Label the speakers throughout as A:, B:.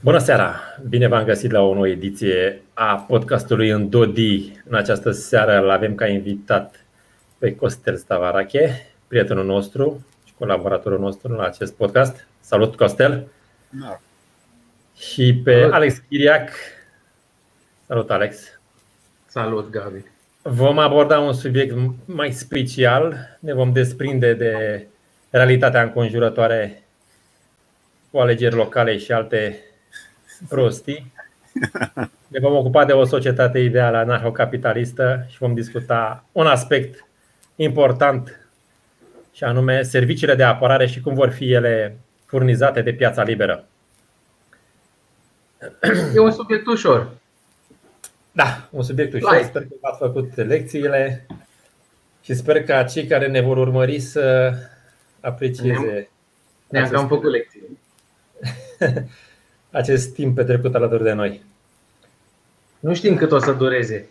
A: Bună seara! Bine v-am găsit la o nouă ediție a podcastului în Dodi. În această seară îl avem ca invitat pe Costel Stavarache, prietenul nostru și colaboratorul nostru la acest podcast. Salut, Costel! Da. Și pe Salut. Alex Chiriac. Salut, Alex!
B: Salut, Gabi!
A: Vom aborda un subiect mai special. Ne vom desprinde de realitatea înconjurătoare cu alegeri locale și alte prostii. Ne vom ocupa de o societate ideală anarhocapitalistă și vom discuta un aspect important și anume serviciile de apărare și cum vor fi ele furnizate de piața liberă.
B: E un subiect ușor.
A: Da, un subiect ușor. Like. Sper că v-ați făcut lecțiile și sper ca cei care ne vor urmări să aprecieze.
B: Ne-am cam făcut lecțiile.
A: acest timp petrecut alături de noi.
B: Nu știm cât o să dureze.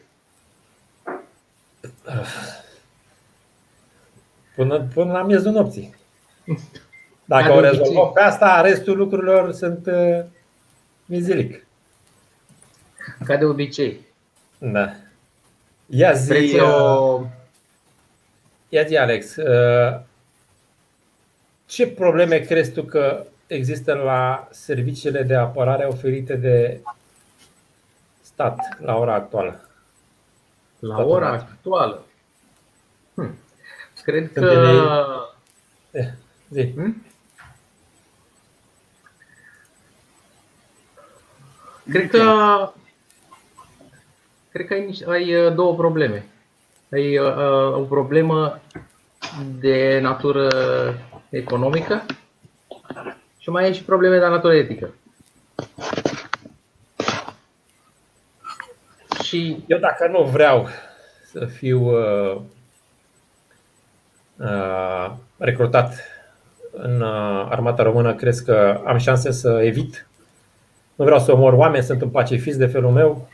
A: Până, până la miezul nopții. Dacă o rezolvăm pe asta, restul lucrurilor sunt uh, mizilic.
B: Ca de obicei.
A: Da. Ia zi, o... ia zi Alex, uh, ce probleme crezi tu că există la serviciile de apărare oferite de stat la ora actuală?
B: La Statul ora actuală? Hm. Cred Când că.
A: Eh, zi. Hm?
B: Cred că. Cred că ai, ai uh, două probleme. Ai uh, uh, o problemă de natură economică și mai e și probleme de natură etică.
A: Și eu dacă nu vreau să fiu uh, uh, recrutat în uh, armata română, crezi că am șanse să evit? Nu vreau să omor oameni, sunt un pacifist de felul meu.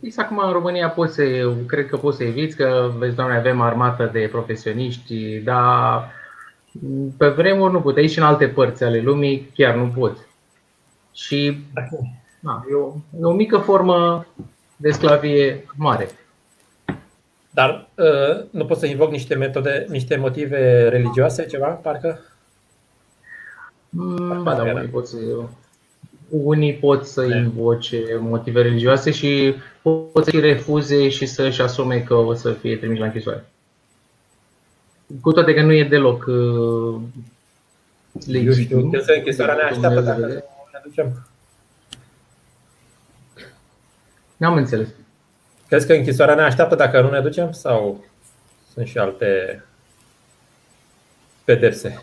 B: Exact acum în România poți să, cred că poți să eviți, că vezi, doamne, avem armată de profesioniști, dar pe vremuri nu puteai și în alte părți ale lumii chiar nu poți. Și na, e, o, e o mică formă de sclavie mare.
A: Dar uh, nu poți să invoc niște metode, niște motive religioase, ceva, parcă?
B: Mm, ba da, unii pot să, unii pot să invoce motive religioase și pot să refuze și să-și asume că o să fie trimis la închisoare. Cu toate că nu e deloc uh,
A: legitim. Eu știu, că închisoarea ne așteaptă dacă ne aducem.
B: N-am înțeles.
A: Crezi că închisoarea ne așteaptă dacă nu ne ducem sau sunt și alte pedepse?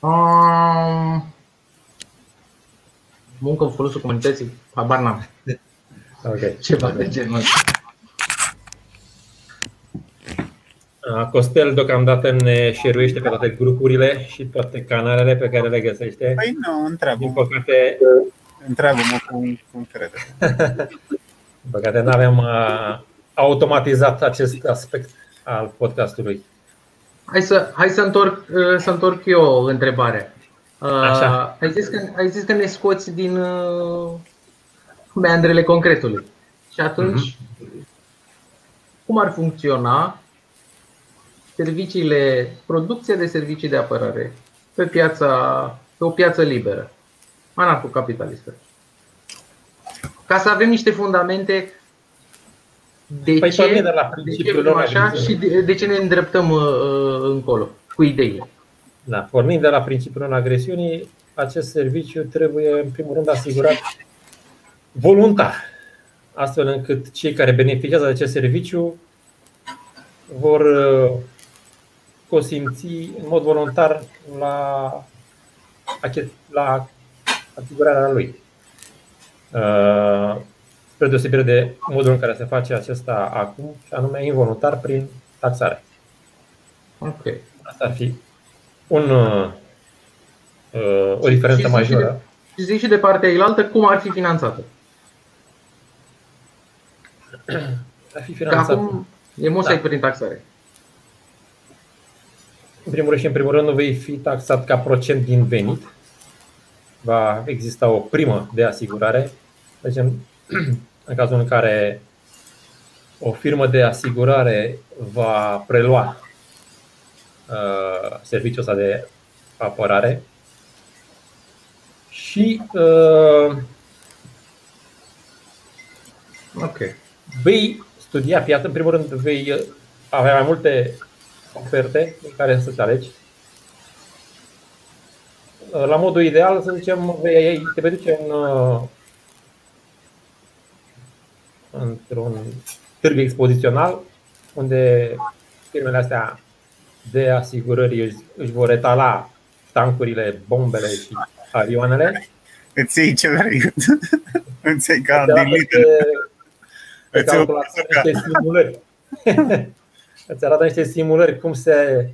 B: Um, muncă în folosul comunității? Habar n-am.
A: Okay.
B: Ceva de genul ăsta.
A: Costel deocamdată ne șeruiește pe toate grupurile și toate canalele pe care le găsește.
C: Păi nu, întreabă
A: Din păcate,
C: întreabă-mă cum, cum crede.
A: Din păcate nu avem uh, automatizat acest aspect al podcastului.
B: Hai să, hai să, întorc, uh, să întorc eu o întrebare. Uh, Așa. Ai, zis că, ai zis că ne scoți din uh, meandrele concretului. Și atunci, uh-huh. cum ar funcționa serviciile, producția de servicii de apărare pe, piața, pe o piață liberă, anarcocapitalistă. Ca să avem niște fundamente de păi ce, de, la de ce așa și de, de ce ne îndreptăm uh, uh, încolo cu ideile.
A: Da, pornind de la principiul agresiunii, acest serviciu trebuie în primul rând asigurat voluntar, astfel încât cei care beneficiază de acest serviciu vor uh, consimți în mod voluntar la, la asigurarea lui. Uh, spre deosebire de modul în care se face acesta acum, și anume involuntar prin taxare.
B: Ok.
A: Asta ar fi un, uh, o diferență și majoră.
B: Și zic și de partea eilaltă cum ar fi finanțată.
A: Ar fi finanțată.
B: acum e musai da. prin taxare.
A: În primul rând și în primul rând nu vei fi taxat ca procent din venit. va exista o primă de asigurare. Deci, în, în cazul în care o firmă de asigurare va prelua uh, serviciul ăsta de apărare și uh,
B: Ok.
A: vei studia piața. În primul rând, vei avea mai multe oferte în care să te alegi. La modul ideal, să zicem, vei, te vei duce în, uh, într-un târg expozițional unde firmele astea de asigurări își, își vor etala tancurile, bombele și avioanele.
C: Îți iei ce vrei. Îți iei ca
A: Îți arată
C: din Lidl.
A: niște-
C: Îți
A: îți
C: iei o
A: arată
C: bazooka.
A: niște simulări. Îți arată niște simulări cum se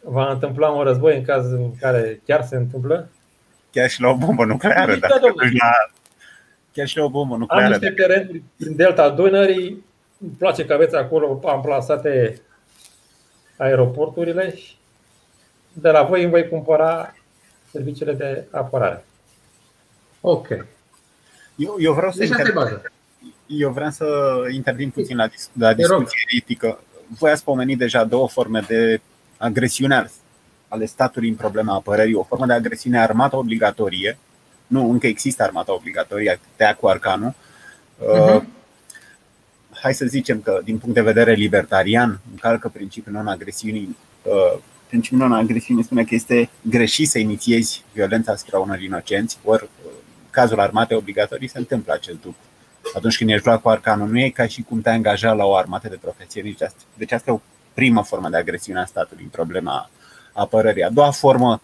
A: va întâmpla un război în cazul în care chiar se întâmplă.
C: Chiar și la o bombă nucleară.
A: Da,
C: Dacă te
A: domnule.
C: duci la... Chiar și la o bombă
A: Am
C: nucleară.
A: niște terenuri prin delta Dunării. Îmi place că aveți acolo amplasate aeroporturile și de la voi îmi voi cumpăra serviciile de apărare.
B: Ok.
C: Eu, eu vreau să
B: Deci asta e
C: inter...
B: baza.
C: Eu vreau să intervin puțin la, dis- la
B: Te rog.
C: discuție etică. Voi ați pomenit deja două forme de agresiune ale statului în problema apărării. O formă de agresiune armată obligatorie. Nu, încă există armata obligatorie, tăia cu arcanul. Uh,
B: Mhm.
C: Hai să zicem că, din punct de vedere libertarian, încalcă principiul non-agresiunii. Uh, Principiul non-agresiunii spune că este greșit să inițiezi violența asupra unor inocenți, ori uh, în cazul armatei obligatorii se întâmplă acest lucru atunci când ești luat cu arcanul, nu e ca și cum te-ai angajat la o armată de profesioniști. Deci asta e o primă formă de agresiune a statului în problema apărării. A doua formă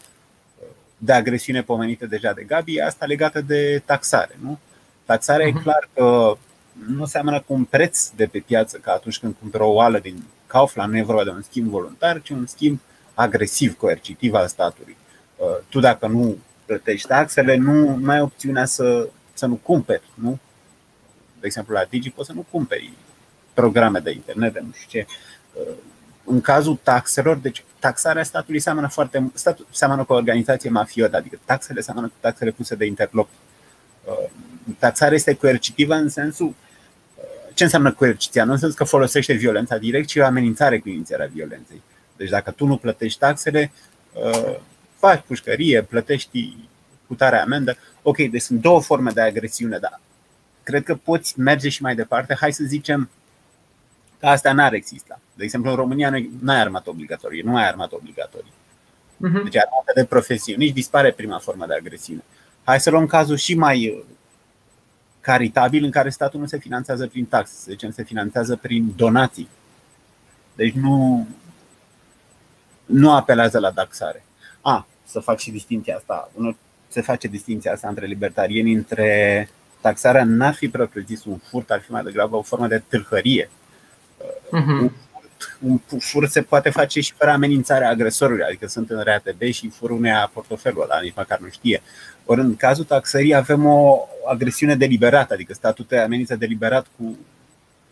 C: de agresiune pomenită deja de Gabi e asta legată de taxare. Nu? Taxarea e
B: Mhm.
C: clar că nu seamănă cu un preț de pe piață, ca atunci când cumperi o oală din Kaufland, nu e vorba de un schimb voluntar, ci un schimb agresiv, coercitiv al statului. Tu dacă nu plătești taxele, nu, nu ai opțiunea să, să nu cumperi. Nu? De exemplu la Digi, poți să nu cumperi programe de internet, de nu știu ce. În cazul taxelor, deci taxarea statului seamănă foarte statul seamănă cu o organizație mafiotă, adică taxele seamănă cu taxele puse de interlop. Taxarea este coercitivă în sensul ce înseamnă coerciția? Nu înseamnă că folosește violența direct, ci o amenințare cu inițierea violenței. Deci dacă tu nu plătești taxele, faci pușcărie, plătești cu tare amendă. Ok, deci sunt două forme de agresiune, dar cred că poți merge și mai departe. Hai să zicem că asta n-ar exista. De exemplu, în România nu ai armată obligatorie, nu ai armată obligatorie. Deci armată de profesioniști dispare prima formă de agresiune. Hai să luăm cazul și mai caritabil în care statul nu se finanțează prin taxe, să zicem, se finanțează prin donații. Deci nu, nu apelează la taxare. A, să fac și distinția asta. Se face distinția asta între libertarieni, între taxarea n-ar fi propriu-zis un furt, ar fi mai degrabă o formă de tâlhărie. Uh-huh. Un, furt, un furt se poate face și fără amenințarea agresorului, adică sunt în RATB și fur unea portofelul ăla, nici măcar nu știe. Ori în cazul taxării avem o agresiune deliberată, adică statul te amenință deliberat cu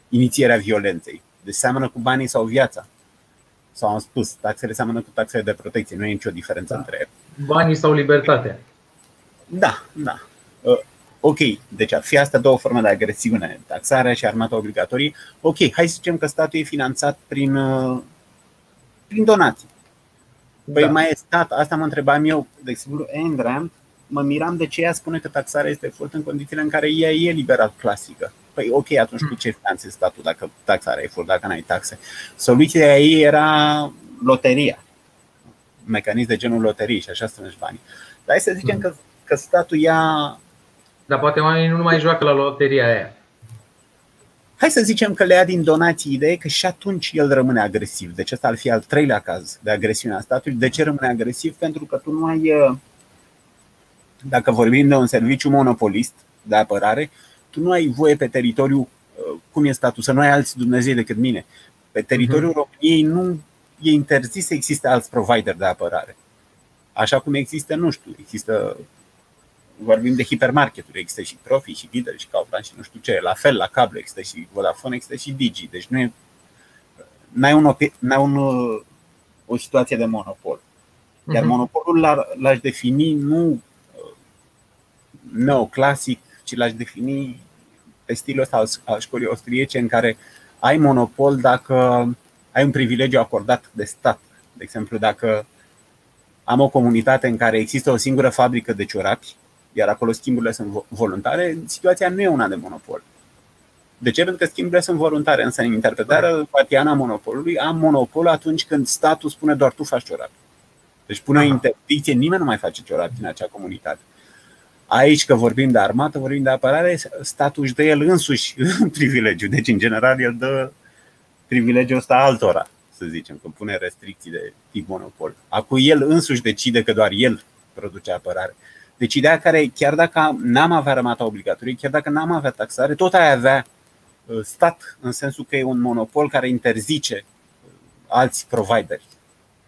C: inițierea violenței. Deci seamănă cu banii sau viața. Sau am spus, taxele seamănă cu taxele de protecție, nu e nicio diferență da. între ele.
B: Banii sau libertatea.
C: Da, da. Ok, deci ar fi astea două forme de agresiune, taxarea și armata obligatorie. Ok, hai să zicem că statul e finanțat prin, prin donații. Păi da. mai e stat, asta mă întrebam eu, de exemplu, Engram, mă miram de ce ea spune că taxarea este furt în condițiile în care ea e liberal clasică. Păi ok, atunci cu ce finanțezi statul dacă taxarea e furt, dacă n-ai taxe? Soluția ei era loteria, mecanism de genul loterii și așa strângi banii. Dar hai să zicem că, că statul ia
B: dar poate oamenii nu mai joacă la loteria aia.
C: Hai să zicem că le ia din donații ideea că și atunci el rămâne agresiv. Deci ăsta ar fi al treilea caz de agresiune a statului. De ce rămâne agresiv? Pentru că tu nu ai, dacă vorbim de un serviciu monopolist de apărare, tu nu ai voie pe teritoriu, cum e statul, să nu ai alți Dumnezei decât mine. Pe teritoriul uh-huh. României nu e interzis să existe alți provider de apărare. Așa cum există, nu știu, există vorbim de hipermarketuri, există și Profi, și Lidl, și Kaufland și nu știu ce. La fel, la cablu există și Vodafone, există și Digi. Deci nu e, n-ai, un, n-ai un, o situație de monopol. Iar uh-huh. monopolul l-aș defini nu neoclasic, ci l-aș defini pe stilul ăsta al școlii austriece în care ai monopol dacă ai un privilegiu acordat de stat. De exemplu, dacă am o comunitate în care există o singură fabrică de ciorapi, iar acolo schimburile sunt voluntare, situația nu e una de monopol. De ce? Pentru că schimburile sunt voluntare, însă în interpretarea partiană a monopolului am monopol atunci când statul spune doar tu faci ciorapi. Deci pune o interdicție, nimeni nu mai face ciorapi în acea comunitate. Aici că vorbim de armată, vorbim de apărare, statul își dă el însuși privilegiu. Deci, în general, el dă privilegiul ăsta altora, să zicem, că pune restricții de tip monopol. Acum el însuși decide că doar el produce apărare. Deci ideea care, chiar dacă n-am avea armata obligatorie, chiar dacă n-am avea taxare, tot ai avea uh, stat, în sensul că e un monopol care interzice uh, alți provideri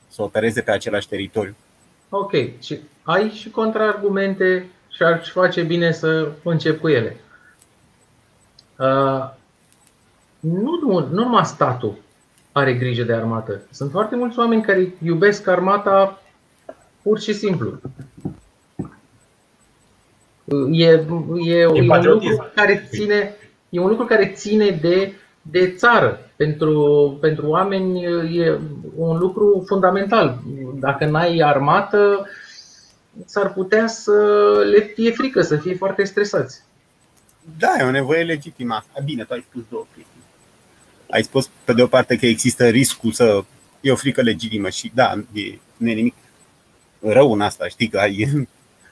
C: să opereze pe același teritoriu.
B: Ok, și ai și contraargumente și ar face bine să încep cu ele. Uh, nu, nu, nu numai statul are grijă de armată. Sunt foarte mulți oameni care iubesc armata pur și simplu. E, e, e, un lucru care ține, e un lucru care ține de, de țară. Pentru, pentru oameni e un lucru fundamental. Dacă n-ai armată, s-ar putea să le fie frică, să fie foarte stresați.
C: Da, e o nevoie legitimă. Bine, tu ai spus două chestii. Ai spus, pe de o parte, că există riscul să. E o frică legitimă și, da, e, nu e nimic rău în asta, știi că ai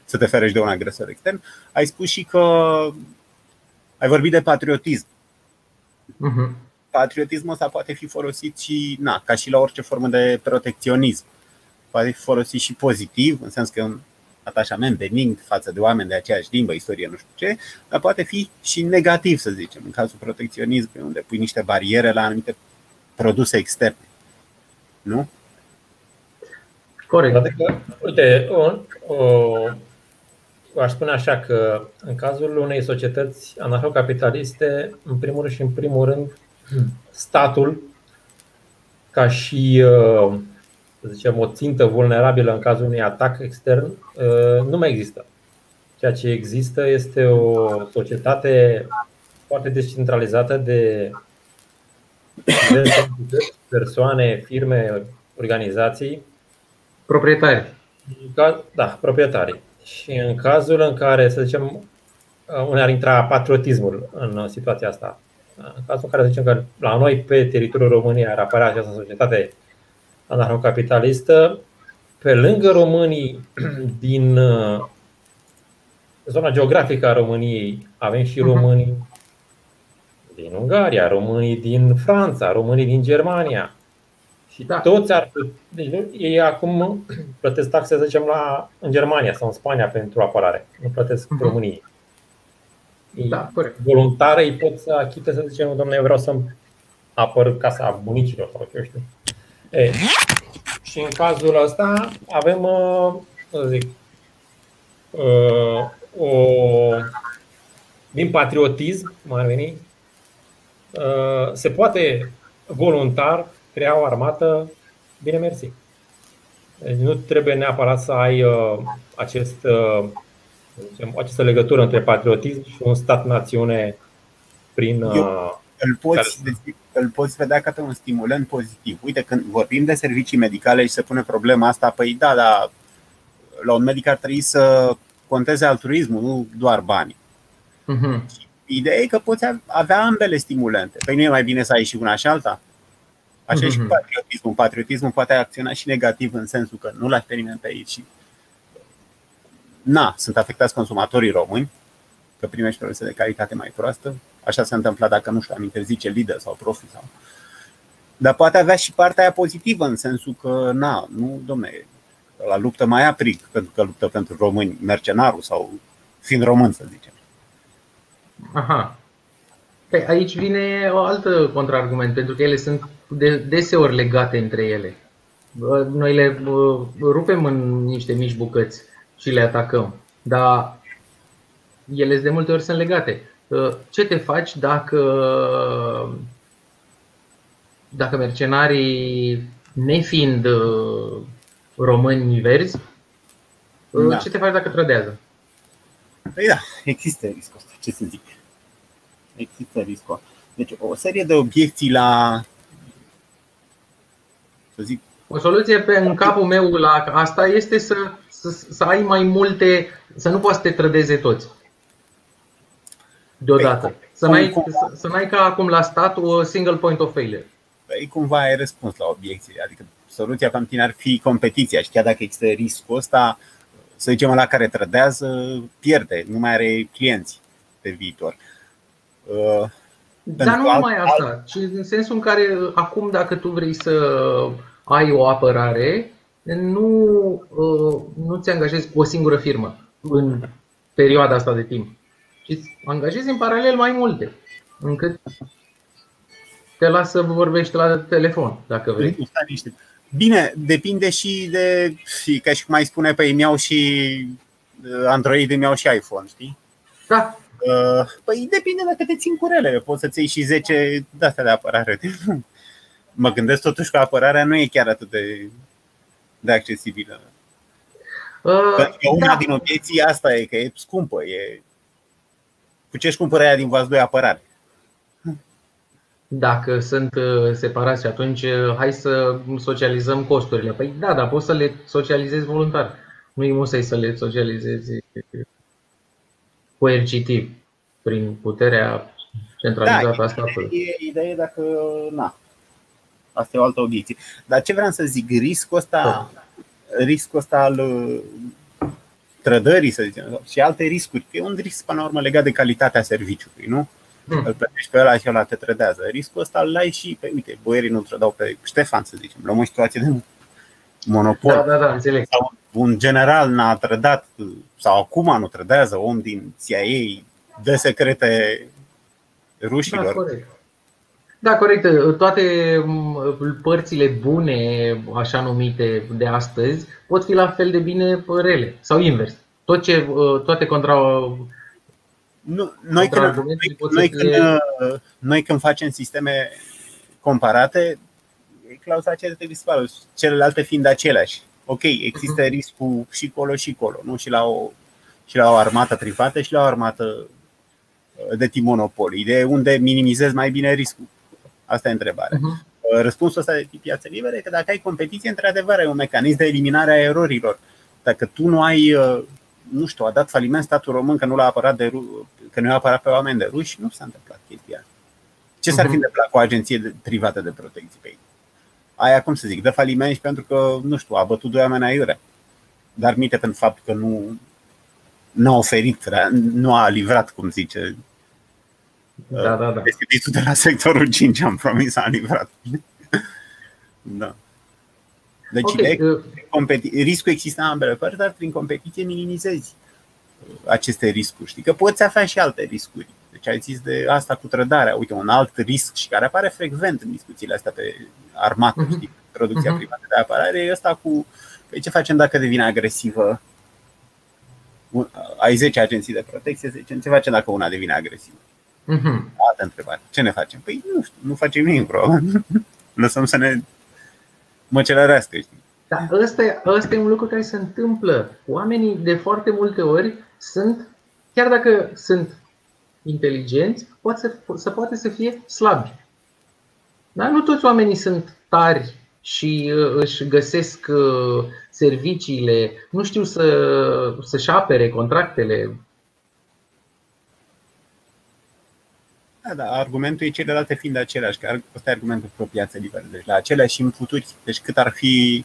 C: să te ferești de un agresor extern. Ai spus și că ai vorbit de patriotism. Uh-huh. Patriotismul ăsta poate fi folosit și, na, ca și la orice formă de protecționism. Poate fi folosit și pozitiv, în sens că e un atașament benign față de oameni de aceeași limbă, istorie, nu știu ce, dar poate fi și negativ, să zicem, în cazul protecționismului, unde pui niște bariere la anumite produse externe. Nu?
A: Corect. Adică, uite, o, o, aș spune așa că în cazul unei societăți anarho-capitaliste, în primul rând și în primul rând, statul, ca și uh, să zicem, o țintă vulnerabilă în cazul unui atac extern, uh, nu mai există. Ceea ce există este o societate foarte descentralizată de persoane, firme, organizații.
B: Proprietari.
A: Da, proprietari. Și în cazul în care, să zicem, uh, unde ar intra patriotismul în situația asta, în cazul în care, să zicem că la noi, pe teritoriul României, ar apărea această societate anarhocapitalistă, pe lângă românii din uh, zona geografică a României, avem și mhm. românii din Ungaria, românii din Franța, românii din Germania. Și da. toți ar deci nu, ei acum plătesc taxe, să zicem, la, în Germania sau în Spania pentru apărare. Nu plătesc uh-huh. României.
B: Da, corect.
A: Voluntare îi pot să achite, să zicem, domnule, vreau să apăr casa bunicilor sau ce știu. E, și în cazul ăsta avem, uh, să zic, uh, o, din patriotism, cum ar veni, uh, se poate voluntar crea o armată bine mersi. Deci nu trebuie neapărat să ai acest, zicem, această legătură între patriotism și un stat-națiune prin. Eu
C: îl poți, îl poți vedea ca pe un stimulant pozitiv. Uite, când vorbim de servicii medicale și se pune problema asta, păi da, da, la un medic ar trebui să conteze altruismul, nu doar banii. Uh-huh. Ideea e că poți avea ambele stimulente. Păi nu e mai bine să ai și una și alta? Așa uh-huh. și mhm. patriotismul. Patriotismul poate acționa și negativ în sensul că nu lași pe nimeni pe aici. Na, sunt afectați consumatorii români, că primești produse de calitate mai proastă. Așa se întâmplă dacă, nu știu, am interzice lider sau profi sau... Dar poate avea și partea aia pozitivă, în sensul că, na, nu, domne, la luptă mai aprig, pentru că luptă pentru români, mercenarul sau fiind român, să zicem.
B: Aha. Păi aici vine o altă contraargument, pentru că ele sunt de, deseori legate între ele. Noi le rupem în niște mici bucăți și le atacăm. Dar ele de multe ori sunt legate. Uh, ce te faci dacă, dacă mercenarii, nefiind uh, români verzi, uh, da. ce te faci dacă trădează?
C: Păi da, există riscul ăsta, ce să zic. Există riscul. Deci o serie de obiecții la, să zic,
B: O soluție pe, în capul meu la asta este să, să, să ai mai multe, să nu poți să te trădeze toți. Deodată. Să n-ai, să, să n-ai ca acum la stat o single point of failure.
C: Păi cumva ai răspuns la obiecții. Adică soluția pentru tine ar fi competiția și chiar dacă există riscul ăsta, să zicem la care trădează, pierde, nu mai are clienți pe viitor. Uh,
B: Dar
C: Pentru
B: nu
C: alt-
B: numai asta, ci în sensul în care acum dacă tu vrei să ai o apărare, nu, uh, nu ți angajezi cu o singură firmă în perioada asta de timp, ci îți angajezi în paralel mai multe, încât te lasă să vorbești la telefon, dacă vrei.
C: Stai niște. Bine, depinde și de, și ca și cum ai spune, pe îmi iau și uh, Android, îmi iau și iPhone, știi?
B: Da,
C: Uh, Păi depinde dacă te țin curele, poți să-ți iei și 10 de astea de apărare. Mă gândesc totuși că apărarea nu e chiar atât de, de accesibilă.
B: uh,
C: Pentru că una
B: da.
C: din obiecții asta e că e scumpă. E... Cu ce își cumpără aia din vas 2 apărare?
B: Dacă sunt uh, separați și atunci uh, hai să socializăm costurile. Păi da, dar poți să le socializezi voluntar. Nu e musai să le socializezi coercitiv prin puterea centralizată a statului.
C: E ideea e dacă, na, asta e o altă obiecție. Dar ce vreau să zic, riscul ăsta, riscul ăsta al uh, trădării, să zicem, și alte riscuri, că e un risc până la urmă legat de calitatea serviciului, nu?
B: Hmm.
C: Îl plătești pe ăla și ăla te trădează. Riscul ăsta îl ai și pe, uite, boierii nu trădau pe Ștefan, să zicem. Luăm o situație de monopol.
B: Da, da, da, înțeleg.
C: Sau un general n-a trădat, sau acum nu trădează, om din CIA, dă secrete
B: Da,
C: rușilor.
B: corect. Da, corect. Toate m, părțile bune, așa numite de astăzi, pot fi la fel de bine rele sau invers. Tot ce, uh, toate contra
C: Nu, noi, când,
B: Contraargumentul
C: noi,
B: pot să
C: noi,
B: fie-
C: când, uh, noi când facem sisteme comparate, e clauza aceea de trebuie celelalte fiind aceleași. Ok, există
B: Mhm.
C: riscul și colo și colo, nu? Și la o, și la o armată privată și la o armată uh, de tip monopol. Ideea e unde minimizezi mai bine riscul. Asta e întrebarea.
B: Mhm.
C: Uh, Răspunsul ăsta de tip piață liberă e că dacă ai competiție, într-adevăr ai un mecanism de eliminare a erorilor. Dacă tu nu ai, uh, nu știu, a dat faliment statul român că nu l-a apărat de ru- că nu i-a apărat pe oameni de ruși, nu s-a întâmplat chestia. asta. Ce s-ar fi
B: Mhm.
C: întâmplat cu o agenție de- privată de protecție pe ei? Aia, cum să zic, dă faliment și pentru că, nu știu, a bătut doi oameni aiurea. Dar minte pentru faptul că nu, nu a oferit, nu a livrat, cum zice,
B: Da, da, da.
C: Deschidit de la sectorul 5, am promis, am livrat. Da. Deci
B: Ok,
C: ideea e că
B: uh,
C: competi- riscul există în ambele părți, dar prin competiție minimizezi uh, aceste riscuri. Știi că poți avea și alte riscuri. Deci ai zis de asta cu trădarea. Uite, un alt risc și care apare frecvent în discuțiile astea pe armată,
B: Mhm.
C: știi, producția
B: Mhm.
C: privată de apărare, e ăsta cu păi ce facem dacă devine agresivă? Un- Ai 10 agenții de protecție, să zicem, ce facem dacă una devine agresivă?
B: mhm.
C: Altă întrebare. Ce ne facem? Păi nu știu, nu facem nimic, probabil. Lăsăm să ne măcelărească, știi?
B: Dar ăsta, e- ăsta e un lucru care se întâmplă. Oamenii de foarte multe ori sunt, chiar dacă sunt inteligenți, poate să, să poate să fie slabi. Dar nu toți oamenii sunt tari și uh, își găsesc uh, serviciile, nu știu să, să-și apere contractele.
C: Da, da, argumentul e celelalte fiind același, că ăsta e argumentul pro piață liberă, deci la aceleași inputuri, deci cât ar fi,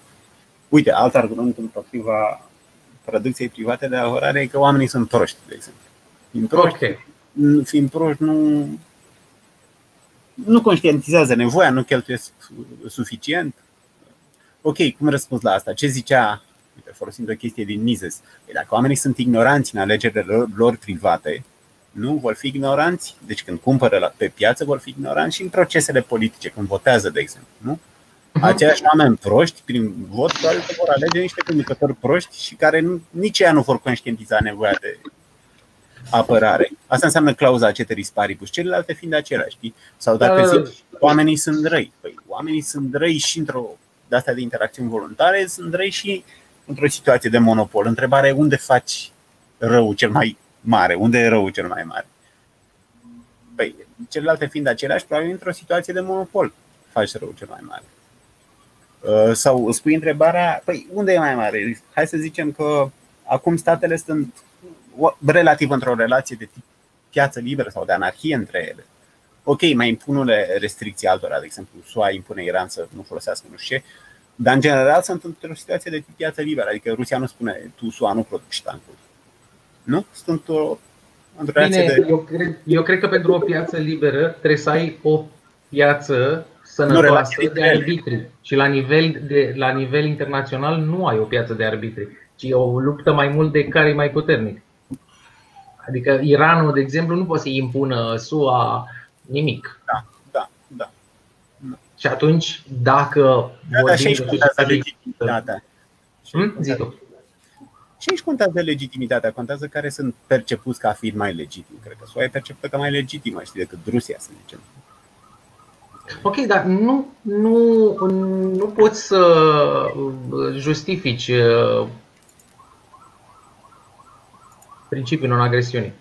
C: uite, alt argument împotriva producției private de apărare e că oamenii sunt proști, de exemplu. Fiind proști,
B: Ok.
C: fiind proști nu, nu conștientizează nevoia, nu cheltuiesc suficient. Ok, cum răspuns la asta? Ce zicea, uite, folosind o chestie din Mises, Păi dacă oamenii sunt ignoranți în alegerile lor, lor private, nu vor fi ignoranți, deci când cumpără la, pe piață vor fi ignoranți și în procesele politice, când votează, de exemplu. Nu? Aceiași oameni proști, prin vot, probabil că vor alege niște conducători proști și care nu, nici ea nu vor conștientiza nevoia de apărare. Asta înseamnă clauza ceteris paribus, celelalte fiind aceleași. Știi? Sau dacă
B: Da.
C: zici, oamenii sunt răi. Păi, oamenii sunt răi și într-o de asta de interacțiuni voluntare, sunt răi și într-o situație de monopol. Întrebarea e unde faci rău cel mai mare? Unde e rău cel mai mare? Păi, celelalte fiind aceleași, probabil într-o situație de monopol faci rău cel mai mare. Uh, sau îți pui întrebarea, păi unde e mai mare risc? Hai să zicem că acum statele sunt relativ într-o relație de tip piață liberă sau de anarhie între ele. Ok, mai impun unele restricții altora, de exemplu, SUA impune Iran să nu folosească nu știu ce, dar în general sunt într-o situație de tip piață liberă, adică Rusia nu spune tu SUA nu produci tancuri. Nu? Sunt o, într-o
B: Bine,
C: de...
B: eu, cred, eu cred că pentru o piață liberă trebuie să ai o piață sănătoasă de arbitri. Și la nivel, de, la nivel internațional nu ai o piață de arbitri, ci o luptă mai mult de care e mai puternic. Adică Iranul, de exemplu, nu poate să-i impună SUA nimic.
C: Da, da, da.
B: Și atunci, dacă
C: da, da, și aici contează legitimitatea.
B: Hmm? Zi tu.
C: Și aici contează legitimitatea, contează care sunt percepuți ca fiind mai legitimi. Cred că SUA e percepută ca mai legitimă, știi, decât Rusia, să zicem.
B: Ok, dar nu, nu, nu poți să justifici uh, principiul non-agresiunii.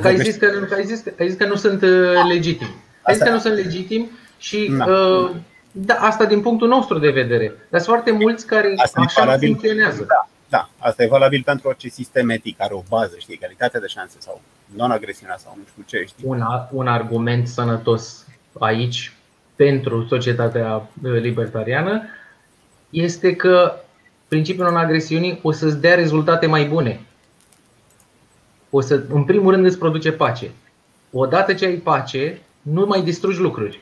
B: Că ai zis că, că, ai zis, că, ai zis că nu sunt uh, legitimi. Ai zis că nu sunt legitimi și da. Uh, da, asta din punctul nostru de vedere. Dar sunt foarte mulți care asta așa funcționează.
C: Da, da, asta e valabil pentru orice sistem etic, are o bază, știi, egalitatea de șanse sau non-agresiunea sau nu știu ce. Știi?
B: Un, un argument sănătos aici pentru societatea uh, libertariană este că principiul non-agresiunii o să-ți dea rezultate mai bune. O să, în primul rând îți produce pace. Odată ce ai pace, nu mai distrugi lucruri.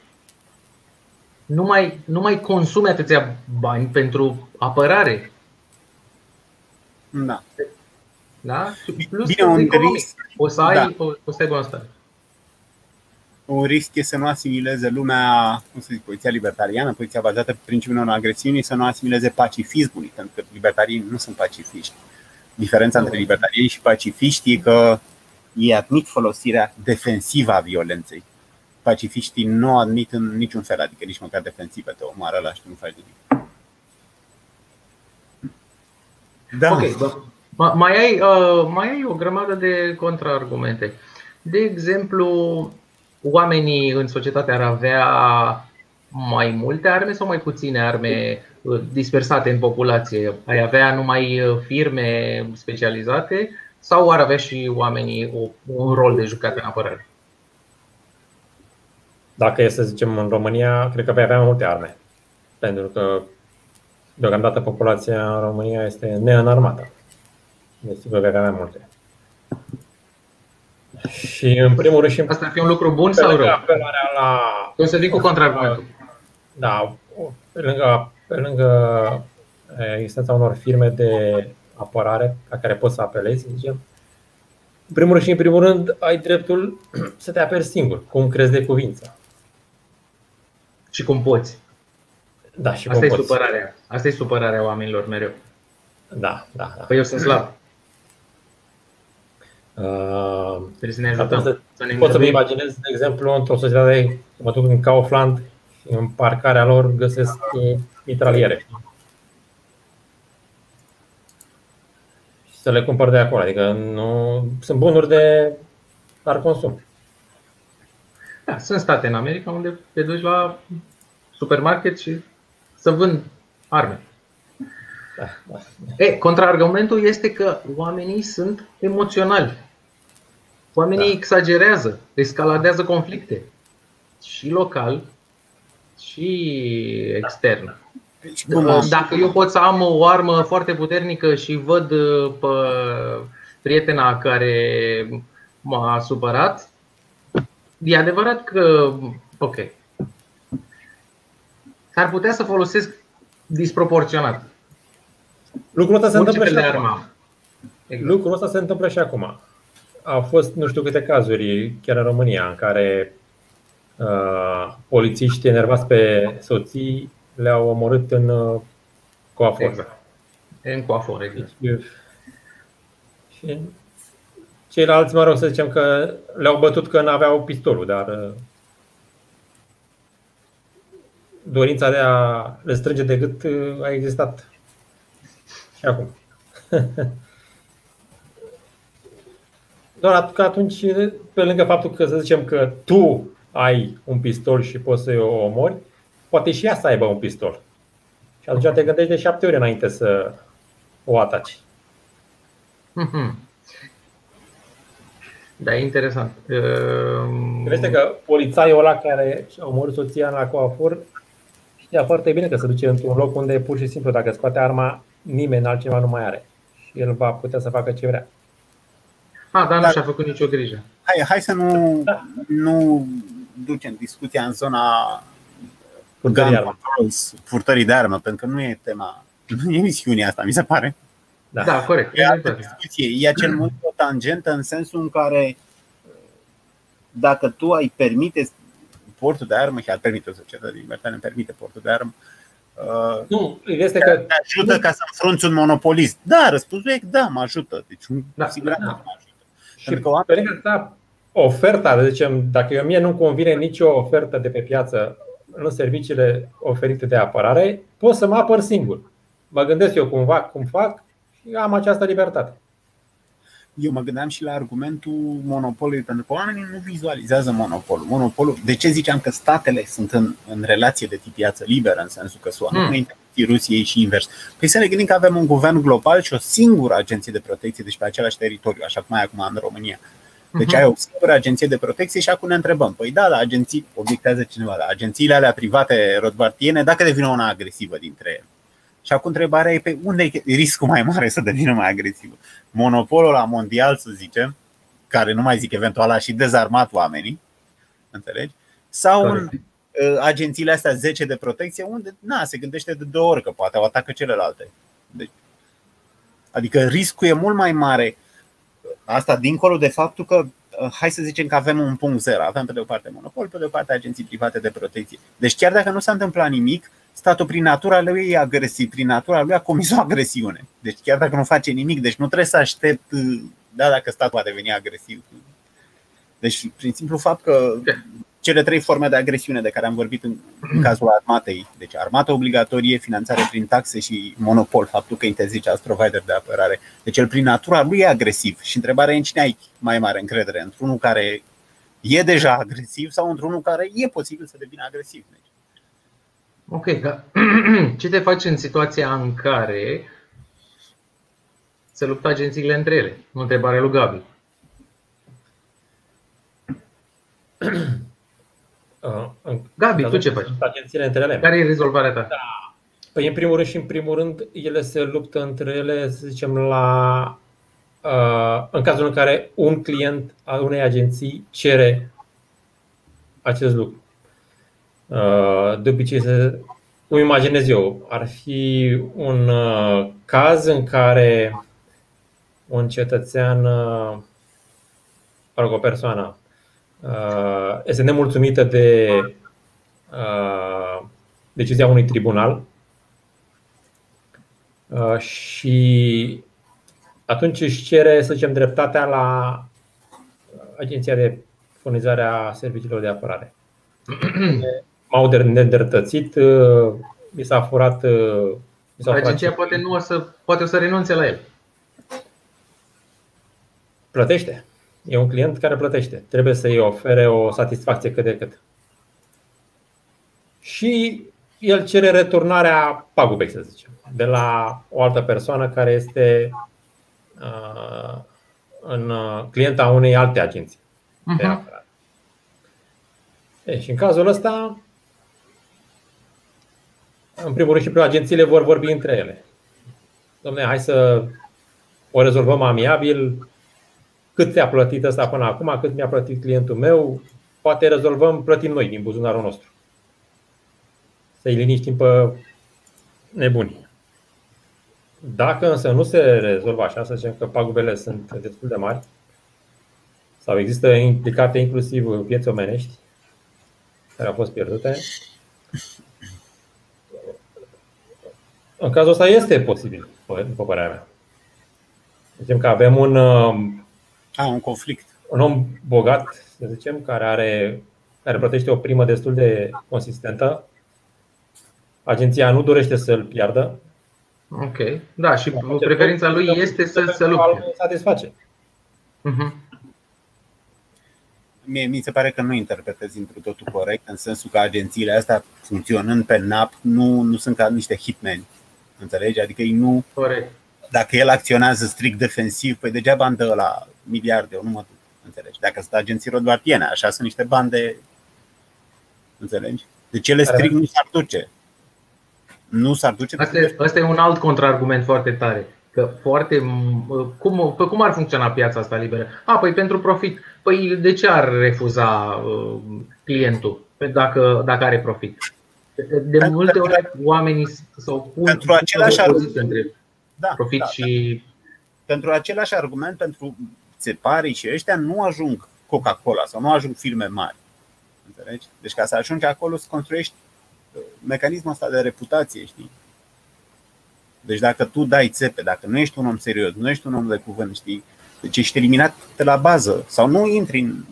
B: Nu mai, nu mai consumi atâția bani pentru apărare.
C: Da.
B: Da? Plus Bine, un risc, o să ai, da. o, o să ai bunăstare.
C: Un risc e să nu asimileze lumea, cum să zic, poziția libertariană, poziția bazată pe principiul non-agresiunii, să nu asimileze pacifismului, pentru că libertarii nu sunt pacifiști. Diferența între libertarieni și pacifiști e că ei admit folosirea defensivă a violenței. Pacifiștii nu admit în niciun fel, adică nici măcar defensivă, te omoară la și nu faci nimic.
B: Da. Ok, mai ai, uh, mai ai o grămadă de contraargumente. De exemplu, oamenii în societate ar avea mai multe arme sau mai puține arme uh, dispersate în populație? Ai avea numai uh, firme specializate sau ar avea și oamenii un rol de jucat în apărare?
A: Dacă e să zicem în România, cred că vei avea mai multe arme. Pentru că deocamdată populația în România este neînarmată. Deci sigur vei avea mai multe. Și în primul rând și
B: Asta ar fi un lucru bun sau rău?
A: La...
B: O să vii cu contraargumentul.
A: Da, pe lângă, pe lângă existența unor firme de apărare la care poți să apelezi, zicem, în primul rând și în primul rând ai dreptul să te aperi singur, cum crezi de cuvință.
B: Și cum poți.
A: Da, și
B: Asta
A: cum
B: e
A: poți.
B: supărarea. Asta e supărarea oamenilor mereu.
A: Da, da, da.
B: Păi eu sunt slab.
A: Uh,
B: Trebuie să ne ajutăm.
A: Să, să ne pot să-mi imaginez, de exemplu, într-o societate, mă duc în Kaufland și în parcarea lor găsesc uh, mitraliere. Și să le cumpăr de acolo. Adică nu sunt bunuri de dar consum.
B: Da, sunt state în America unde te duci la supermarket și să vând arme.
A: Da, da.
B: E, contraargumentul este că oamenii sunt emoționali. Oamenii da. exagerează, escaladează conflicte. Și local, și extern. Dacă eu pot să am o armă foarte puternică și văd pe prietena care m-a supărat, e adevărat că, ok, s-ar putea să folosesc disproporționat.
A: Lucrul ăsta se întâmplă și acum. Exact. Lucrul ăsta se întâmplă și acum. Au fost nu știu câte cazuri, chiar în România, în care uh, polițiști enervați pe soții le-au omorât în uh, coafor.
B: Exact. În coafor, exact.
A: Deci, și ceilalți, mă rog să zicem că le-au bătut că nu aveau pistolul, dar uh, dorința de a le strânge de gât uh, a existat și acum. Doar că atunci, pe lângă faptul că să zicem că tu ai un pistol și poți să o omori, poate și ea să aibă un pistol. Și atunci te gândești de șapte ori înainte să o ataci.
B: Mhm. Da, e interesant.
A: Crede că polițaiul ăla care a omorât soția la coafur știa foarte bine că se duce într-un loc unde pur și simplu dacă scoate arma, nimeni altceva nu mai are. Și el va putea să facă ce vrea.
B: A, dar nu și-a făcut nicio grijă.
C: Hai, hai să nu, da. nu ducem discuția în zona furtării de armă, pentru că nu e tema, nu e misiunea asta, mi se pare.
B: Da, da corect.
C: E altă discuție. E cel mult o tangentă în sensul în care dacă tu ai permite portul de armă și ar permite o societate de libertate, ne permite portul de armă,
A: Uh, nu, este că. Te
C: ajută nu. ca să înfrunți un monopolist. Da, răspunsul e da, mă ajută. Deci,
A: da, sigur, da. mă ajută. Și că oamenii... da, oferta, zicem, dacă mie nu convine nicio ofertă de pe piață în serviciile oferite de apărare, pot să mă apăr singur. Mă gândesc eu cumva cum fac și am această libertate.
C: Eu mă gândeam și la argumentul monopolului, pentru că oamenii nu vizualizează monopolul. monopolul de ce ziceam că statele sunt în, în relație de tip piață liberă, în sensul că sunt hmm. Rusiei și invers? Păi să ne gândim că avem un guvern global și o singură agenție de protecție, deci pe același teritoriu, așa cum ai acum în România. Deci mhm. ai o singură agenție de protecție și acum ne întrebăm, păi da, da, agenții, obiectează cineva, da, agențiile alea private rodbartiene, dacă devine una agresivă dintre ele. Și acum întrebarea e pe unde e riscul mai mare să devină mai agresivă? Monopolul la mondial, să zicem, care nu mai zic eventual a și dezarmat oamenii, înțelegi? Sau în uh, agențiile astea 10 de protecție, unde na, se gândește de două ori că poate o atacă celelalte. Deci, adică riscul e mult mai mare. Asta dincolo de faptul că uh, hai să zicem că avem un punct zero. Avem pe de o parte monopol, pe de o parte agenții private de protecție. Deci chiar dacă nu s-a întâmplat nimic, statul prin natura lui e agresiv, prin natura lui a comis o agresiune. Deci chiar dacă nu face nimic, deci nu trebuie să aștept, da, dacă statul va deveni agresiv. Deci, prin simplu fapt că cele trei forme de agresiune de care am vorbit în, în cazul armatei, deci armată obligatorie, finanțare prin taxe și monopol, faptul că interzice alți provider de apărare. Deci el prin natura lui e agresiv și întrebarea e în cine ai mai mare încredere, într-unul care e deja agresiv sau într-unul care e posibil să devină agresiv. Deci,
B: Ok, dar ce te faci în situația în care se luptă agențiile între ele? Nu întrebare lui Gabi. Uh, Gabi, tu ce faci?
A: Agențiile între ele.
B: Care e rezolvarea ta?
A: Da. Păi, în primul rând și în primul rând, ele se luptă între ele, să zicem, la, uh, în cazul în care un client al unei agenții cere acest lucru. Uh, de obicei, să, cum imaginez eu, ar fi un uh, caz în care un cetățean, uh, mă rog, o persoană, este nemulțumită de decizia unui tribunal și atunci își cere, să zicem, dreptatea la Agenția de Furnizare a Serviciilor de Apărare. m-au nedreptățit, uh, mi s-a furat. Uh,
B: mi s-a Agenția furat poate, nu o să, poate o să renunțe la el.
A: Plătește. E un client care plătește. Trebuie să-i ofere o satisfacție cât de cât. Și el cere returnarea pagubei, să zicem, de la o altă persoană care este uh, în clienta unei alte agenții uh-huh. de mhm. apărare. Deci, în cazul ăsta, în primul rând și primul, agențiile vor vorbi între ele. Domne, hai să o rezolvăm amiabil, cât ți-a plătit ăsta până acum, cât mi-a plătit clientul meu, poate rezolvăm, plătim noi din buzunarul nostru. Să-i liniștim pe nebuni. Dacă însă nu se rezolvă așa, să zicem că pagubele sunt destul de mari, sau există implicate inclusiv vieți omenești care au fost pierdute, În cazul ăsta este posibil, după părerea mea. Zicem că avem un, um,
C: A, un conflict.
A: Un om bogat, să zicem, care are care plătește o primă destul de consistentă. Agenția nu dorește să-l piardă
B: Ok. Da, și preferința lui este să se lupte.
A: Satisface.
B: Uh-huh.
C: Mie mi se pare că nu interpretezi într totul corect, în sensul că agențiile astea, funcționând pe NAP, nu, nu sunt ca niște hitmeni. Înțelegi? Adică ei nu.
B: Corect.
C: Dacă el acționează strict defensiv, păi degeaba îmi dă la miliarde, eu nu mă duc. Înțelegi? Dacă sunt agenții rodvartiene, așa sunt niște bande. Înțelegi? Deci ele strict nu s-ar duce. Nu s-ar duce.
B: Asta e, asta e un alt contraargument foarte tare. Că foarte. Cum, pe cum ar funcționa piața asta liberă? A, păi pentru profit. Păi de ce ar refuza uh, clientul dacă, dacă are profit? De pentru multe ori oamenii se opun
C: pentru același argument,
B: între da, profit da, și.
C: Pentru același argument, pentru țeparii și ăștia nu ajung Coca-Cola sau nu ajung firme mari. Înțelegi? Deci ca să ajungi acolo să construiești uh, mecanismul ăsta de reputație, știi? Deci dacă tu dai țepe, dacă nu ești un om serios, nu ești un om de cuvânt, știi? Deci ești eliminat de la bază sau nu intri în.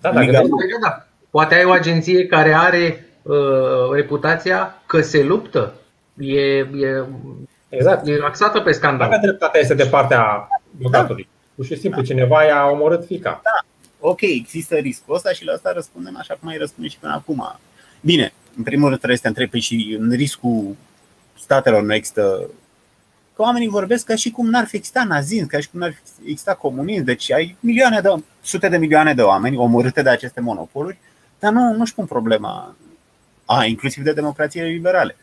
B: Da, da, da. Poate ai o agenție care are uh, reputația că se luptă. E, e,
A: exact.
B: e axată pe scandal.
A: Dacă dreptatea este de partea bogatului. Da. Pur și simplu, da. cineva i-a omorât fica.
C: Da. Ok, există riscul ăsta și la asta răspundem așa cum ai răspunde și până acum. Bine, în primul rând trebuie să te întrebi păi și în riscul statelor nu există că oamenii vorbesc ca și cum n-ar fi existat nazism, ca și cum n-ar fi existat comunism. Deci ai milioane de, sute de milioane de oameni omorâte de aceste monopoluri, dar nu, nu-și pun problema, a, inclusiv de democrație liberale.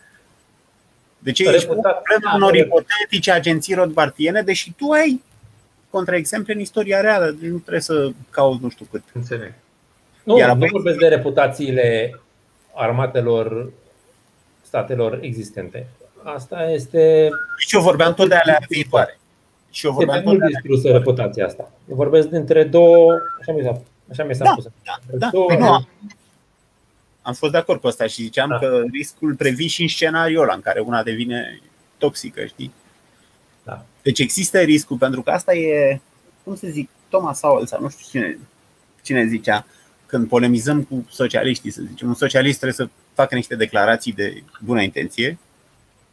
C: Deci ești problema unor ipotetice agenții rodbartiene, deși tu ai contraexemple în istoria reală, deci nu trebuie să cauți nu știu cât.
B: Înțeleg.
A: Nu, Iar nu vorbesc de reputațiile armatelor statelor existente. Asta este.
C: Și eu vorbeam tot de alea viitoare.
A: Și eu vorbeam tot de distrusă reputația asta. Eu vorbesc dintre două. Așa mi s-a, așa mi s-a
C: da,
A: spus.
C: Da, da. Două, păi nu, am, am fost de acord cu asta și ziceam da. că riscul previi și în scenariul ăla în care una devine toxică, știi?
A: Da.
C: Deci există riscul, pentru că asta e, cum să zic, Thomas Sowell sau nu știu cine, cine zicea, când polemizăm cu socialiștii, să zicem, un socialist trebuie să facă niște declarații de bună intenție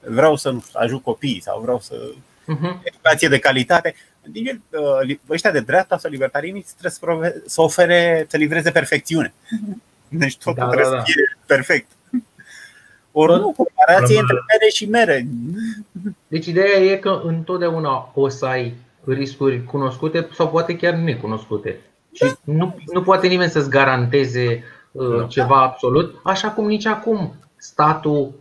C: vreau să ajut copiii sau vreau să uh-huh. educație de calitate. Din uh, ăștia de dreapta sau libertarienii trebuie să ofere, să livreze perfecțiune. Deci totul da, trebuie da, da. să fie perfect. Ori nu, comparație între mere și mere.
B: Deci ideea e că întotdeauna o să ai riscuri cunoscute sau poate chiar necunoscute. Și nu, nu poate nimeni să-ți garanteze uh, ceva absolut, așa cum nici acum statul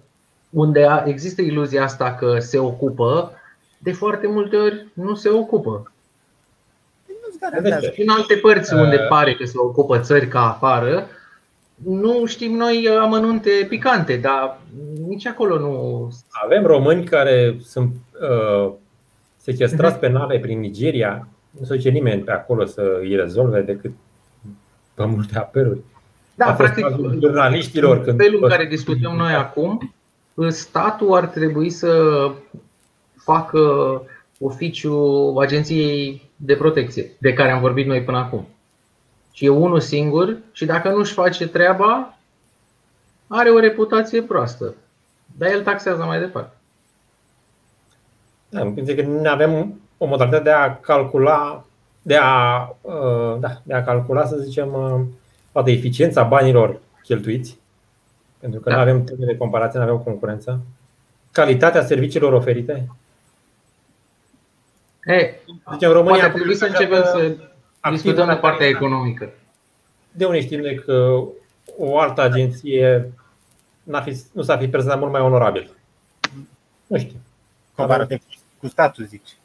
B: unde există iluzia asta că se ocupă, de foarte multe ori nu se ocupă. În alte părți unde uh. pare că se ocupă țări ca afară, nu știm noi amănunte picante, dar nici acolo nu.
A: Avem români care sunt uh, sequestrați pe nave prin Nigeria, nu se duce nimeni pe acolo să îi rezolve decât pe multe apeluri.
B: Da, practic,
A: jurnaliștilor.
B: Când felul în care discutăm noi acum, statul ar trebui să facă oficiu agenției de protecție, de care am vorbit noi până acum. Și e unul singur și dacă nu își face treaba, are o reputație proastă. Dar el taxează mai departe.
A: Da, că nu avem o modalitate de a calcula, de a, uh, da, de a calcula, să zicem, uh, poate eficiența banilor cheltuiți pentru că da. nu avem termen de comparație, nu avem concurență. Calitatea serviciilor oferite.
B: E, deci în România poate trebui să începem să discutăm de partea economică.
A: De unde știm noi că o altă agenție n-a fi, nu s-a fi prezentat mult mai onorabil? Nu știu.
C: Comparativ cu statul, zici?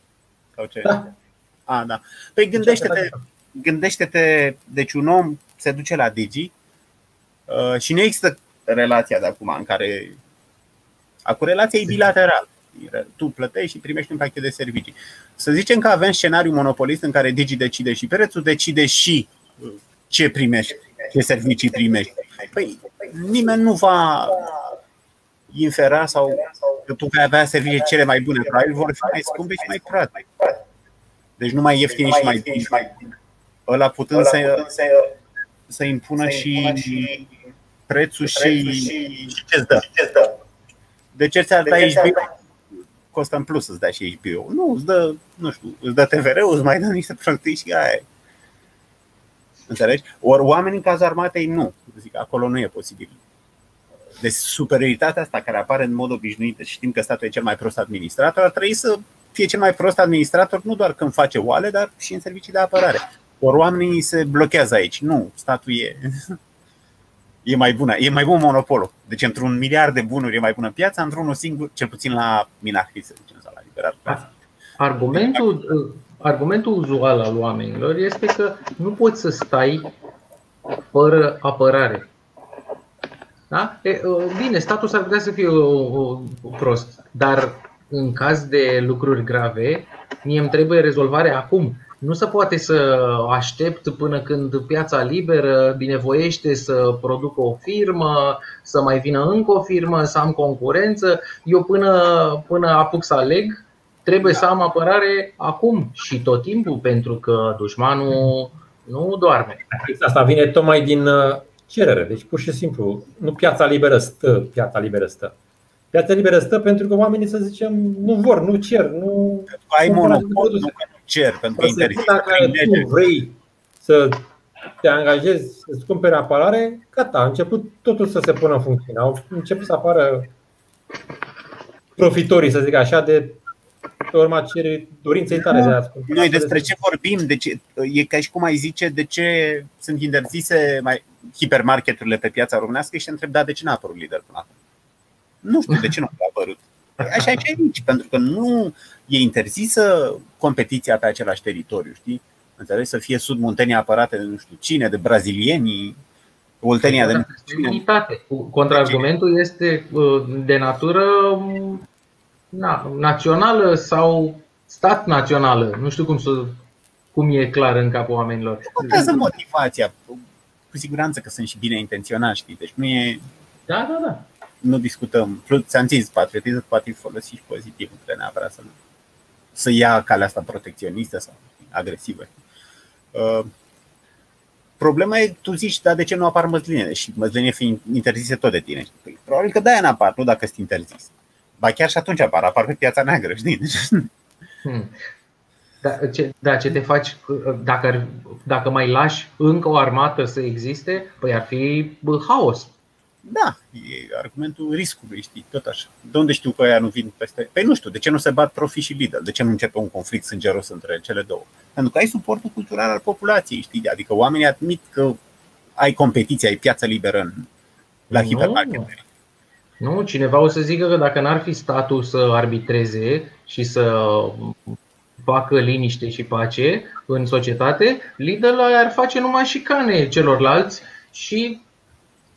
C: Sau ce? Da. A, da. Păi gândește-te, gândește-te, deci un om se duce la Digi uh, și nu există relația de acum în care acum relația e bilaterală. Tu plătești și primești un pachet de servicii. Să zicem că avem scenariu monopolist în care Digi decide și prețul, decide și uh, ce primești, ce servicii primești. Păi nimeni nu va infera sau că tu vei avea servicii cele mai bune, probabil vor fi mai scumpe și mai curate. Deci nu mai ieftini și mai buni. Ăla putând să, să impună și prețul și, și ce-ți dă. De ce ți-ar da aici costă în plus să-ți dea și HBO. Nu, îți dă, nu știu, îți dă TVR-ul, îți mai dă niște prostii și aia Înțelegi? Ori oamenii în cazul armatei nu. Zic, acolo nu e posibil. Deci superioritatea asta care apare în mod obișnuit, deci știm că statul e cel mai prost administrator, ar trebui să fie cel mai prost administrator nu doar când face oale, dar și în servicii de apărare. Ori oamenii se blochează aici. Nu, statul e, e mai bună. E mai bun monopolul. Deci într-un miliard de bunuri e mai bună piața, într-unul singur, cel puțin la minahri, să zicem, sau la liberal.
B: Argumentul, argumentul uzual al oamenilor este că nu poți să stai fără apărare. Da? E, bine, statul s-ar putea să fie o, o, o prost, dar în caz de lucruri grave, mie îmi trebuie rezolvare acum. Nu se poate să aștept până când piața liberă binevoiește să producă o firmă, să mai vină încă o firmă, să am concurență. Eu până, până apuc să aleg, trebuie să am apărare acum și tot timpul, pentru că dușmanul nu doarme.
A: Asta vine tocmai din uh, cerere, deci pur și simplu, nu piața liberă stă, piața liberă stă. Piața liberă stă pentru că oamenii, să zicem, nu vor, nu cer, nu.
C: Ai monopol, nu cer, pentru că
A: interzis. Dacă tu vrei să te angajezi, să-ți cumperi apărare, gata, a început totul să se pună în funcțiune. Au început să apară profitorii, să zic așa, de pe urma cere dorinței tale de a
C: Noi despre ce vorbim? De ce, e ca și cum ai zice de ce sunt interzise mai, hipermarketurile pe piața românească și te întreb, da, de ce n-a apărut lider până acum? Nu știu de ce nu a apărut. Așa e și aici, pentru că nu e interzisă competiția pe același teritoriu, știi? Înțelegi? Să fie sud Muntenia apărate de nu știu cine, de brazilieni, Oltenia de nu știu
B: cine. Contraargumentul este uh, de natură na, națională sau stat națională. Nu știu cum, să, cum e clar în capul oamenilor.
C: Contează motivația. Cu siguranță că sunt și bine intenționați, știi? Deci nu e.
B: Da, da, da.
C: Nu discutăm. Ți-am zis, patriotismul poate fi folosit și pozitiv, nu trebuie neapărat să, să ia calea asta protecționistă sau agresivă. Uh, problema e, tu zici, dar de ce nu apar măslinele? Și măslinele fiind interzise tot de tine. Păi, probabil că de-aia n-apar, nu dacă sunt interzis. Ba chiar și atunci apar, apar pe piața neagră, știi? Hmm.
B: Da, ce, da, ce te faci dacă, dacă mai lași încă o armată să existe? Păi ar fi haos.
C: Da, e argumentul riscului, știi, tot așa. De unde știu că ăia nu vin peste... Păi nu știu, de ce nu se bat Profi și Lidl? De ce nu începe un conflict sângeros între cele două? Pentru că ai suportul cultural al populației, știi? Adică oamenii admit că ai competiție, ai piață liberă în, la hipermarketuri.
B: Nu, cineva o să zică că dacă n-ar fi statul să arbitreze și să facă liniște și pace în societate, Lidl ar face numai șicane celorlalți și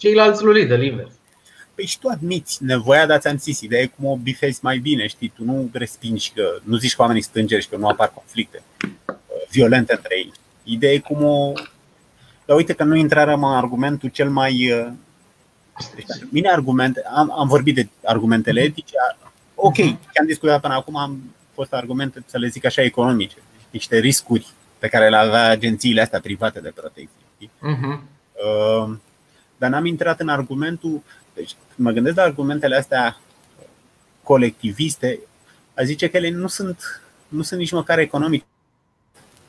B: ceilalți lui Lidl, invers.
C: Păi și tu admiți nevoia de a-ți am zis, ideea e cum o bifezi mai bine, știi, tu nu respingi că nu zici că oamenii stângeri și că nu apar conflicte uh, violente între ei. Ideea e cum o... Dar uite că nu intrăm în argumentul cel mai uh, deci, mine argumente, am, am vorbit de argumentele etice, ok, ce am discutat până acum am fost argumente, să le zic așa, economice, niște riscuri pe care le avea agențiile astea private de protecție. Uh-huh. Uh, dar n-am intrat în argumentul, deci când mă gândesc la argumentele astea colectiviste, a zice că ele nu sunt, nu sunt nici măcar economice.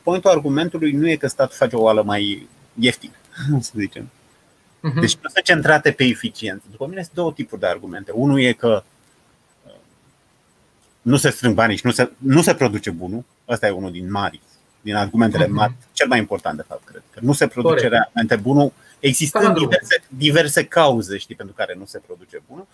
C: Pointul argumentului nu e că statul face o oală mai ieftină, să zicem. Uh-huh. Deci nu sunt centrate pe eficiență. După mine sunt două tipuri de argumente. Unul e că uh, nu se strâng banii și nu se, nu se produce bunul. Asta e unul din mari, din argumentele uh-huh. mari, cel mai important de fapt, cred. Că nu se produce Corect. realmente bunul, există diverse, diverse cauze știi, pentru care nu se produce bunul.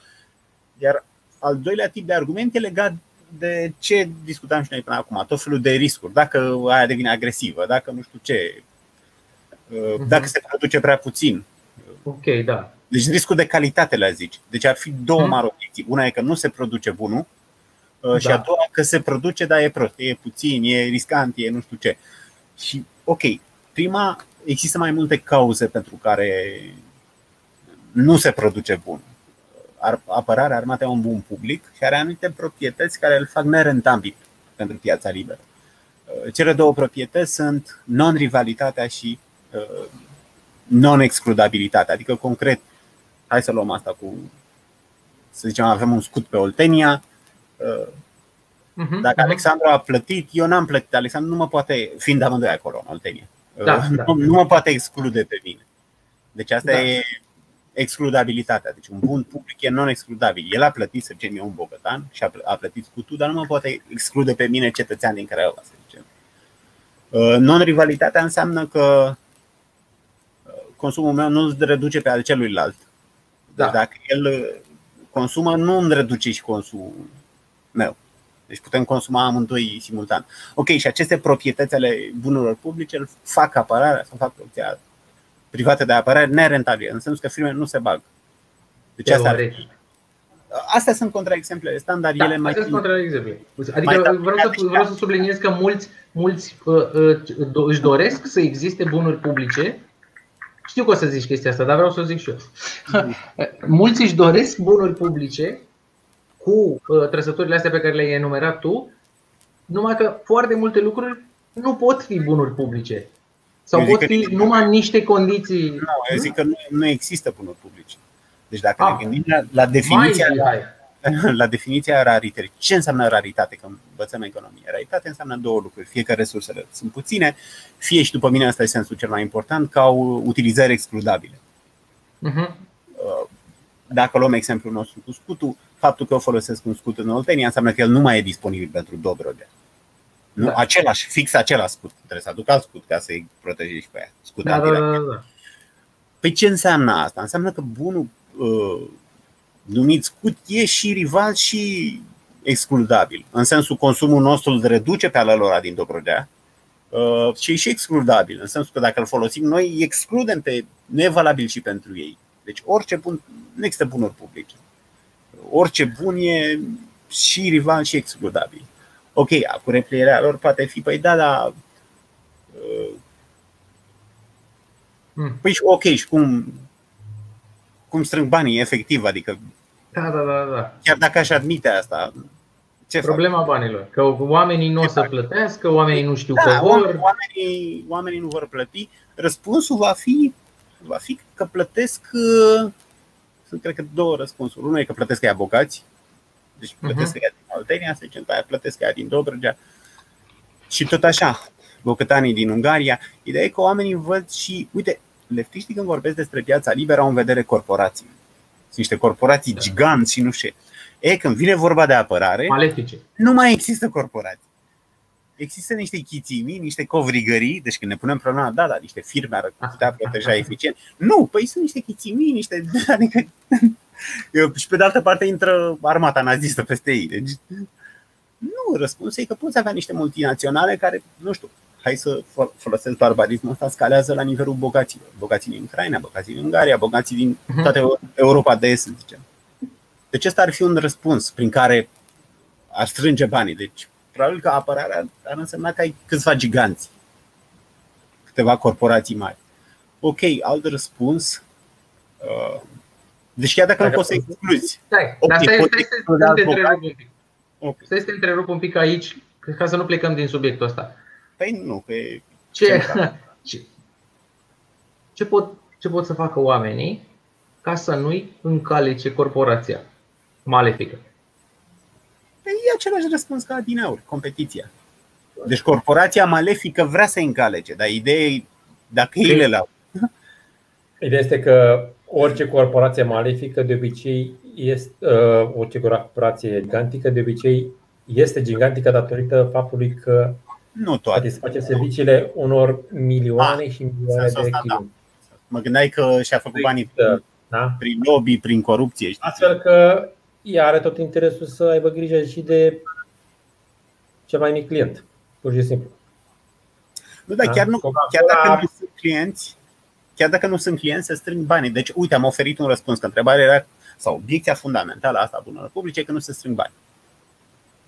C: Iar al doilea tip de argument e legat de ce discutam și noi până acum, tot felul de riscuri. Dacă aia devine agresivă, dacă nu știu ce, uh, dacă se produce prea puțin,
B: Ok, da.
C: Deci riscul de calitate le zici. Deci ar fi două hmm. mari obiecții. Una e că nu se produce bunul uh, da. și a doua că se produce, dar e prost, e puțin, e riscant, e nu știu ce. Și ok, prima, există mai multe cauze pentru care nu se produce bun. Apărarea armatei e un bun public și are anumite proprietăți care îl fac nerentabil pentru piața liberă. Uh, cele două proprietăți sunt non-rivalitatea și uh, non-excludabilitate. Adică, concret, hai să luăm asta cu, să zicem, avem un scut pe Oltenia, uh,
B: Mhm,
C: Dacă
B: mhm.
C: Alexandru a plătit, eu n-am plătit. Alexandru nu mă poate, fiind amândoi acolo în Oltenia,
B: Da,
C: uh,
B: da.
C: nu, nu mă poate exclude pe mine. Deci asta
B: Da.
C: e excludabilitatea. Deci un bun public e non-excludabil. El a plătit, să zicem, eu un bogătan și a, pl- a plătit scutul, dar nu mă poate exclude pe mine cetățean din Craiova, să zicem. Uh, Non-rivalitatea înseamnă că uh, consumul meu nu îl reduce pe al celuilalt. Deci
B: Da.
C: dacă el uh, consumă, nu îmi reduce și consumul meu. Deci putem consuma amândoi simultan. Ok, și aceste proprietăți ale bunurilor publice îl fac apărarea sau fac producția privată de apărare nerentabile, în sensul că firmele nu se bag. Deci asta ar,
B: Teoretic.
C: astea sunt contraexemplele standard,
B: Da,
C: ele mai
B: astea sunt contraexemple.
C: mai
B: Adică
C: tare
B: vreau să,
C: și
B: vreau să subliniez că mulți, mulți uh, uh, do- își doresc să existe bunuri publice. Știu că o să zici chestia asta, dar vreau să o zic și eu. mulți își doresc bunuri publice cu uh, trăsăturile astea pe care le-ai enumerat tu, numai că foarte multe lucruri nu pot fi bunuri publice. Sau
C: Eu zic
B: pot
C: că
B: fi
C: nici-
B: numai în niște condiții.
C: Nu, eu zic că nu, nu există bunuri publice. Deci dacă
B: Ah.
C: ne gândim la, la
B: Mai
C: definiția
B: Mihai.
C: la definiția rarității. Ce înseamnă raritate când învățăm economie? Raritate înseamnă două lucruri. Fie că resursele sunt puține, fie și după mine asta e sensul cel mai important, că au utilizări excludabile.
B: Mhm.
C: Dacă luăm exemplul nostru cu scutul, faptul că eu folosesc un scut în Oltenia înseamnă că el nu mai e disponibil pentru Dobrogea. Nu?
B: Da.
C: Același, fix același scut. Trebuie să aduc alt scut ca să-i protejezi pe aia. Scut
B: Da, da,
C: antirachet.
B: da, da.
C: Păi ce înseamnă asta? Înseamnă că bunul uh, numit scut e și rival și excludabil. În sensul consumul nostru îl reduce pe al lor din Dobrogea uh, și e și excludabil. În sensul că dacă îl folosim noi, îi excludem pe nu e valabil și pentru ei. Deci orice bun, nu există bunuri publice. Orice bun e și rival și excludabil. Ok, cu replierea lor poate fi, păi da, da, uh,
B: Mm.
C: Păi și ok, și cum, cum strâng banii efectiv, adică
B: Da, da, da, da.
C: chiar dacă aș admite asta, ce fac?
B: Problema banilor. Că oamenii nu o să plătească, oamenii nu știu
C: Da,
B: că
C: oamenii,
B: vor.
C: oamenii, oamenii nu vor plăti. Răspunsul va fi, va fi că plătesc, uh, sunt cred că două răspunsuri. Unul e că plătesc ea bogați, deci plătesc ea din Oltenia, să zicem, pe aia plătesc ea din Dobrogea. Și tot așa, bocătanii din Ungaria. Ideea e că oamenii văd și, uite, leftiștii când vorbesc despre piața liberă au în vedere corporații. Sunt niște corporații
B: Da.
C: giganți și nu știu. ce. E, când vine vorba de apărare,
B: Malefice.
C: nu mai există corporații. Există niște chițimii, niște covrigării, deci când ne punem problema, da, da, niște firme ar putea proteja eficient. Nu, păi sunt niște chițimii, niște. Adică, și pe de altă parte intră armata nazistă peste ei. Deci, nu, răspunsul e că poți avea niște multinaționale care, nu știu, hai să fol- folosesc barbarismul ăsta, scalează la nivelul bogaților. Bogații din Ucraina, bogații din Ungaria, bogații din
B: Mhm.
C: toată Eu- Europa de Est, să zicem. Deci ăsta ar fi un răspuns prin care ar strânge banii. Deci, probabil că apărarea ar însemna că ai câțiva giganți, câteva corporații mari. Ok, alt răspuns. uh, Deci chiar dacă nu
A: Dacă
C: poți să excluzi.
B: Stai,
C: Ok,
B: dar stai,
C: poți
B: stai, stai,
C: exclude
B: stai, să te
C: alți
B: întrerup un pic.
C: Ok.
B: Stai să te întrerup un pic aici, ca să nu plecăm din subiectul ăsta.
C: Păi nu, că e
B: Ce,
C: Central.
B: ce, ce, pot, ce pot să facă oamenii ca să nu-i încalece corporația malefică?
C: Păi e același răspuns ca din aur, competiția. Deci corporația malefică vrea să încalece, dar ideea e dacă ei le lau.
A: Ideea este că orice corporație malefică de obicei este, uh, orice corporație gigantică de obicei este gigantică datorită faptului că
C: Nu toate.
A: satisface serviciile unor milioane și milioane
C: sensul
A: de
C: ăsta, da.
A: clienți.
C: Mă gândeai că și-a făcut banii
A: Da?
C: prin lobby, prin corupție. Știi?
A: Astfel că ea are tot interesul să aibă grijă și de cel mai mic client, pur și simplu.
C: Nu, dar
A: Da.
C: chiar, nu,
A: Coca-Cola
C: chiar dacă
A: are-
C: nu sunt clienți, chiar dacă nu sunt clienți, se strâng banii. Deci, uite, am oferit un răspuns, că întrebarea era, sau obiecția fundamentală a asta a bunelor publice, e că nu se strâng bani.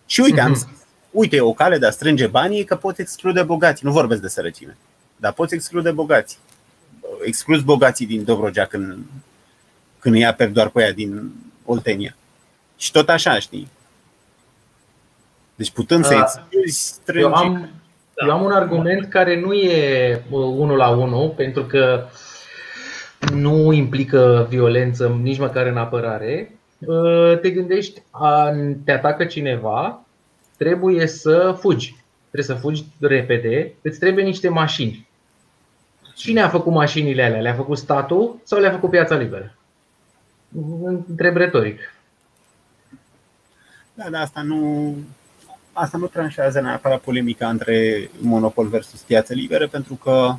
C: Și uite, am
B: Mhm.
C: zis, uite, o cale de a strânge banii e că poți exclude bogații. Nu vorbesc de sărăcime, dar poți exclude bogații. Exclus bogații din Dobrogea când, când îi aperi doar pe aia din Oltenia. Și tot așa, știi? Deci putând să
B: Ah,
C: excluzi, strângi.
B: Eu am, eu am un argument care nu e uh, unul la unul, pentru că nu implică violență nici măcar în apărare. Uh, Te gândești, a, te atacă cineva trebuie să fugi. Trebuie să fugi repede, îți trebuie niște mașini. Cine a făcut mașinile alea? Le-a făcut statul sau le-a făcut piața liberă? Întreb retoric.
C: Da, dar asta nu, asta nu tranșează neapărat polemica între monopol versus piață liberă, pentru că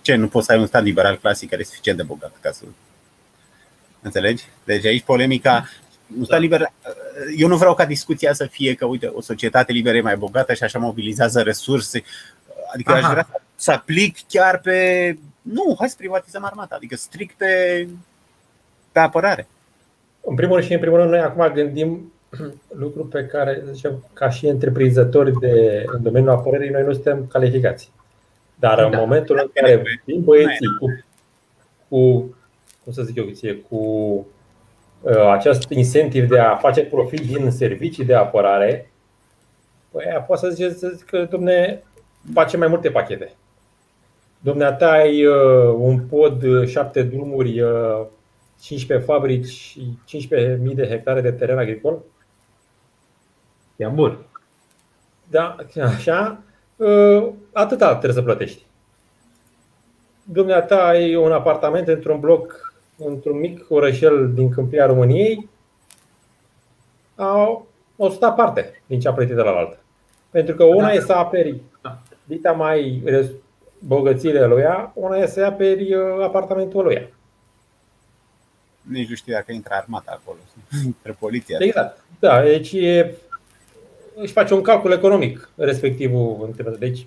C: ce, nu poți să ai un stat liberal clasic care e suficient de bogat ca să Înțelegi? Deci aici polemica un stat da. liber, eu nu vreau ca discuția să fie că, uite, o societate liberă e mai bogată și așa mobilizează resurse. Adică Aha. aș vrea să aplic chiar pe. Nu, hai să privatizăm armata, adică strict pe, pe apărare.
A: În primul rând și în primul rând, noi acum gândim lucruri pe care, zicem, ca și întreprinzători de, în domeniul apărării, noi nu suntem calificați. Dar da. în momentul în care vin băieții cu, cu, cum să zic eu, cu uh, acest incentiv de a face profit din servicii de apărare, păi aia poate să ziceți că, domne, face mai multe pachete. Dumneata ai uh, un pod, șapte drumuri, uh, 15 fabrici și 15.000 de hectare de teren agricol?
B: E bun.
A: Da, așa. Uh, atâta trebuie să plătești. Dumneata ai un apartament într-un bloc, într-un mic orășel din câmpia României, au 100 aparte din ce a plătit de la altă. Pentru că una da. e să aperi da. dita mai bogățiile lui ea, una e să aperi uh, apartamentul lui ea
C: nici nu știu dacă intră armata acolo, între poliția.
A: Exact. Da, deci e, își face un calcul economic respectivul. Deci,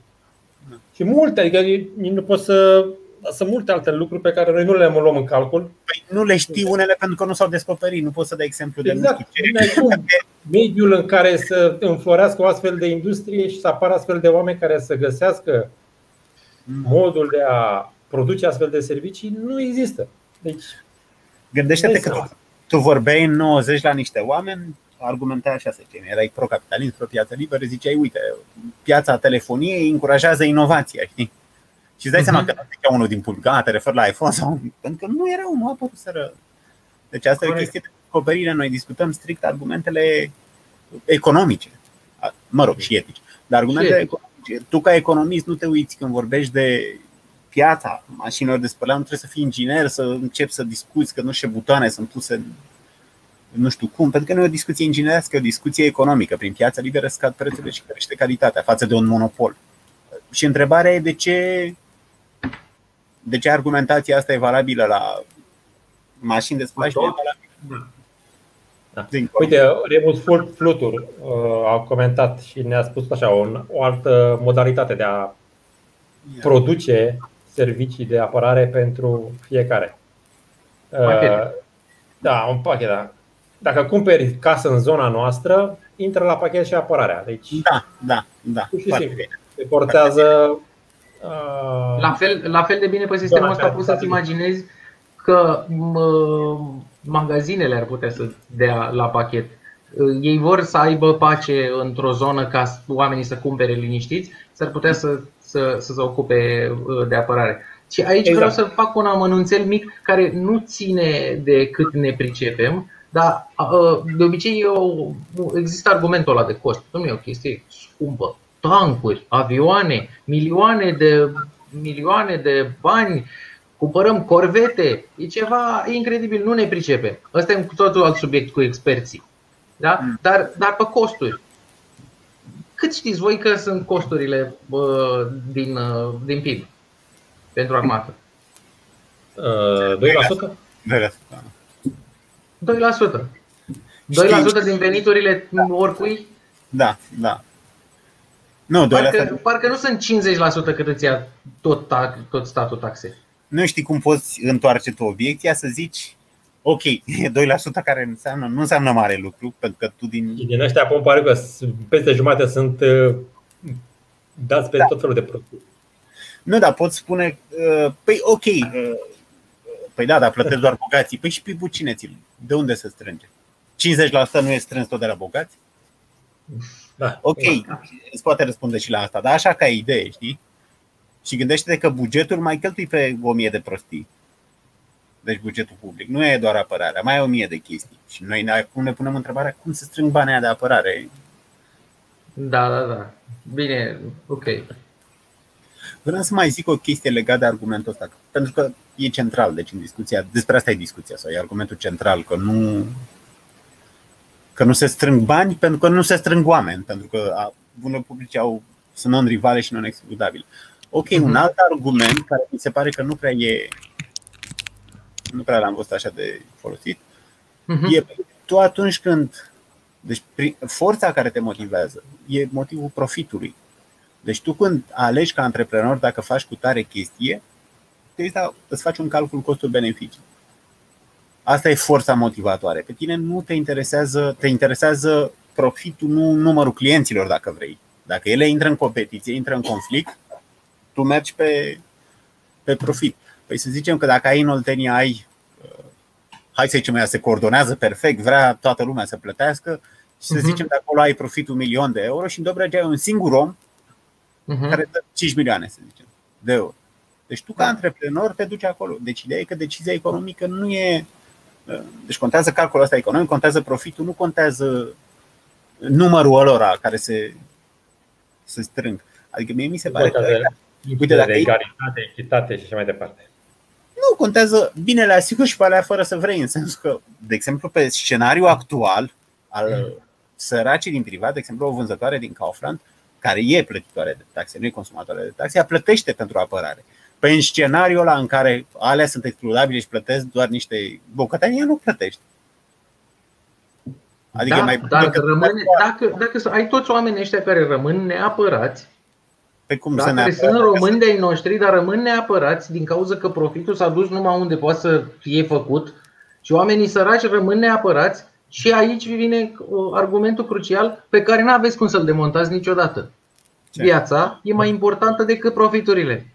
A: da. Și multe, adică nu pot să sunt multe alte lucruri pe care noi nu le luăm în calcul.
C: Păi nu le știi unele pentru că nu s-au descoperit. Nu pot să dai exemplu de
A: exact. nu știu ce. Mediul în care să înflorească o astfel de industrie și să apară astfel de oameni care să găsească mm. modul de a produce astfel de servicii nu există. Deci
C: Gândește-te că tu, tu vorbeai în 90 la niște oameni, argumentai așa, să zicem, erai pro-capitalism, pro-piață liberă, ziceai, uite, piața telefoniei încurajează inovația, știi? Și îți dai uh-huh. seama că nu zicea unul din public, te referi la iPhone sau... Pentru că nu erau, nu a apărut să Deci asta Corect. e o chestie de descoperire. Noi discutăm strict argumentele economice. Mă rog, și etice. Dar argumentele economice. Tu ca economist nu te uiți când vorbești de piața mașinilor de spălat, nu trebuie să fii inginer, să începi să discuți că nu știu butoane sunt puse nu știu cum, pentru că nu e o discuție inginerească, e o discuție economică. Prin piața liberă scad prețurile și crește calitatea față de un monopol. Și întrebarea e de ce, de ce argumentația asta e valabilă la mașini de spălat și nu e valabilă
A: da. Uite, Remus Flutur uh, a comentat și ne-a spus așa o, o altă modalitate de a produce servicii de apărare pentru fiecare. Pachet. Uh, da, un pachet, da. Dacă cumperi casă în zona noastră, intră la pachet și apărarea. Deci,
C: da, da, da.
A: Și simplu. Se portează.
B: Uh, la, fel, la fel de bine pe sistemul ăsta poți să-ți imaginezi că uh, magazinele ar putea să dea la pachet. Uh, ei vor să aibă pace într-o zonă ca oamenii să cumpere liniștiți, s-ar putea să, să, să se ocupe de apărare. Și aici exact. vreau să fac un amănunțel mic care nu ține de cât ne pricepem, dar de obicei eu, există argumentul ăla de cost. Nu e o chestie scumpă. Tancuri, avioane, milioane de, milioane de bani, cumpărăm corvete. E ceva incredibil, nu ne pricepem. Ăsta e un totul alt subiect cu experții. Da? Mm. Dar, dar pe costuri. Cât știți voi că sunt costurile uh, din, uh, din PIB? pentru armată?
A: Uh, 2%?
C: 2%. 2%.
B: 2% din veniturile oricui?
C: Da, da. Nu, 2%.
B: Parcă, parcă nu sunt 50% cât îți ia tot, tot statul taxe.
C: Nu știi cum poți întoarce tu obiecția să zici ok, 2% care înseamnă, nu înseamnă mare lucru, pentru că tu din...
A: Din ăștia pun pare că peste jumate sunt uh, dați pe da. tot felul de produse.
C: Nu, dar pot spune, uh, păi ok, uh, păi da, dar plătesc doar bogații. Păi și PIB-ul cine ți De unde se strânge? 50% nu e strâns tot de la bogați? Da, ok, da. îți poate răspunde și la asta, dar așa ca idee, știi? Și gândește-te că bugetul mai cheltui pe o mie de prostii. Deci bugetul public. Nu e doar apărarea, mai e o mie de chestii. Și noi acum ne punem întrebarea cum să strâng banii de apărare.
B: Da, da, da. Bine, ok.
C: Vreau să mai zic o chestie legată de argumentul ăsta, pentru că e central, deci în discuția, despre asta e discuția sau e argumentul central, că nu, că nu se strâng bani pentru că nu se strâng oameni, pentru că bunele publice au, sunt non-rivale și non-excludabile. Ok, uh-huh. un mhm. alt argument care mi se pare că nu prea e, nu prea l-am văzut așa de folosit, uh-huh. e tu atunci când, deci forța care te motivează e motivul profitului. Deci tu când alegi ca antreprenor dacă faci cu tare chestie, îți faci un calcul costuri-beneficii. Asta e forța motivatoare. Pe tine nu te interesează, te interesează profitul, nu numărul clienților, dacă vrei. Dacă ele intră în competiție, intră în conflict, tu mergi pe, pe profit. Păi să zicem că dacă ai în Oltenia ai, uh, hai să zicem, ea se coordonează perfect, vrea toată lumea să plătească și să uh-huh. zicem de acolo ai profit un milion de euro și în Dobrogea ai un singur om uh-huh. care dă 5 milioane, să zicem, de euro. Deci tu ca da. antreprenor te duci acolo. Deci ideea e că decizia economică nu e deci contează calculul ăsta economic, contează profitul, nu contează numărul ălora care se, se strâng. Adică mie mi se pare
A: că. Uite, dacă egalitate, echitate și așa mai departe.
C: Nu, contează binele asigur și pe alea fără să vrei, în sensul că, de exemplu, pe scenariul actual al mm. săracii din privat, de exemplu, o vânzătoare din Kaufland, care e plătitoare de taxe, nu e consumatoare de taxe, ea plătește pentru apărare. Pe în scenariul ăla în care alea sunt excludabile și plătesc doar niște bucătării, nu plătești.
B: Adică da, mai dacă, rămâne, dacă, dacă ai toți oamenii ăștia care rămân neapărați, pe cum dacă să ne sunt români de ai noștri, dar rămân neapărați din cauza că profitul s-a dus numai unde poate să fie făcut și oamenii săraci rămân neapărați și aici vine uh, argumentul crucial pe care nu aveți cum să-l demontați niciodată. Ce? Viața e mai importantă decât profiturile.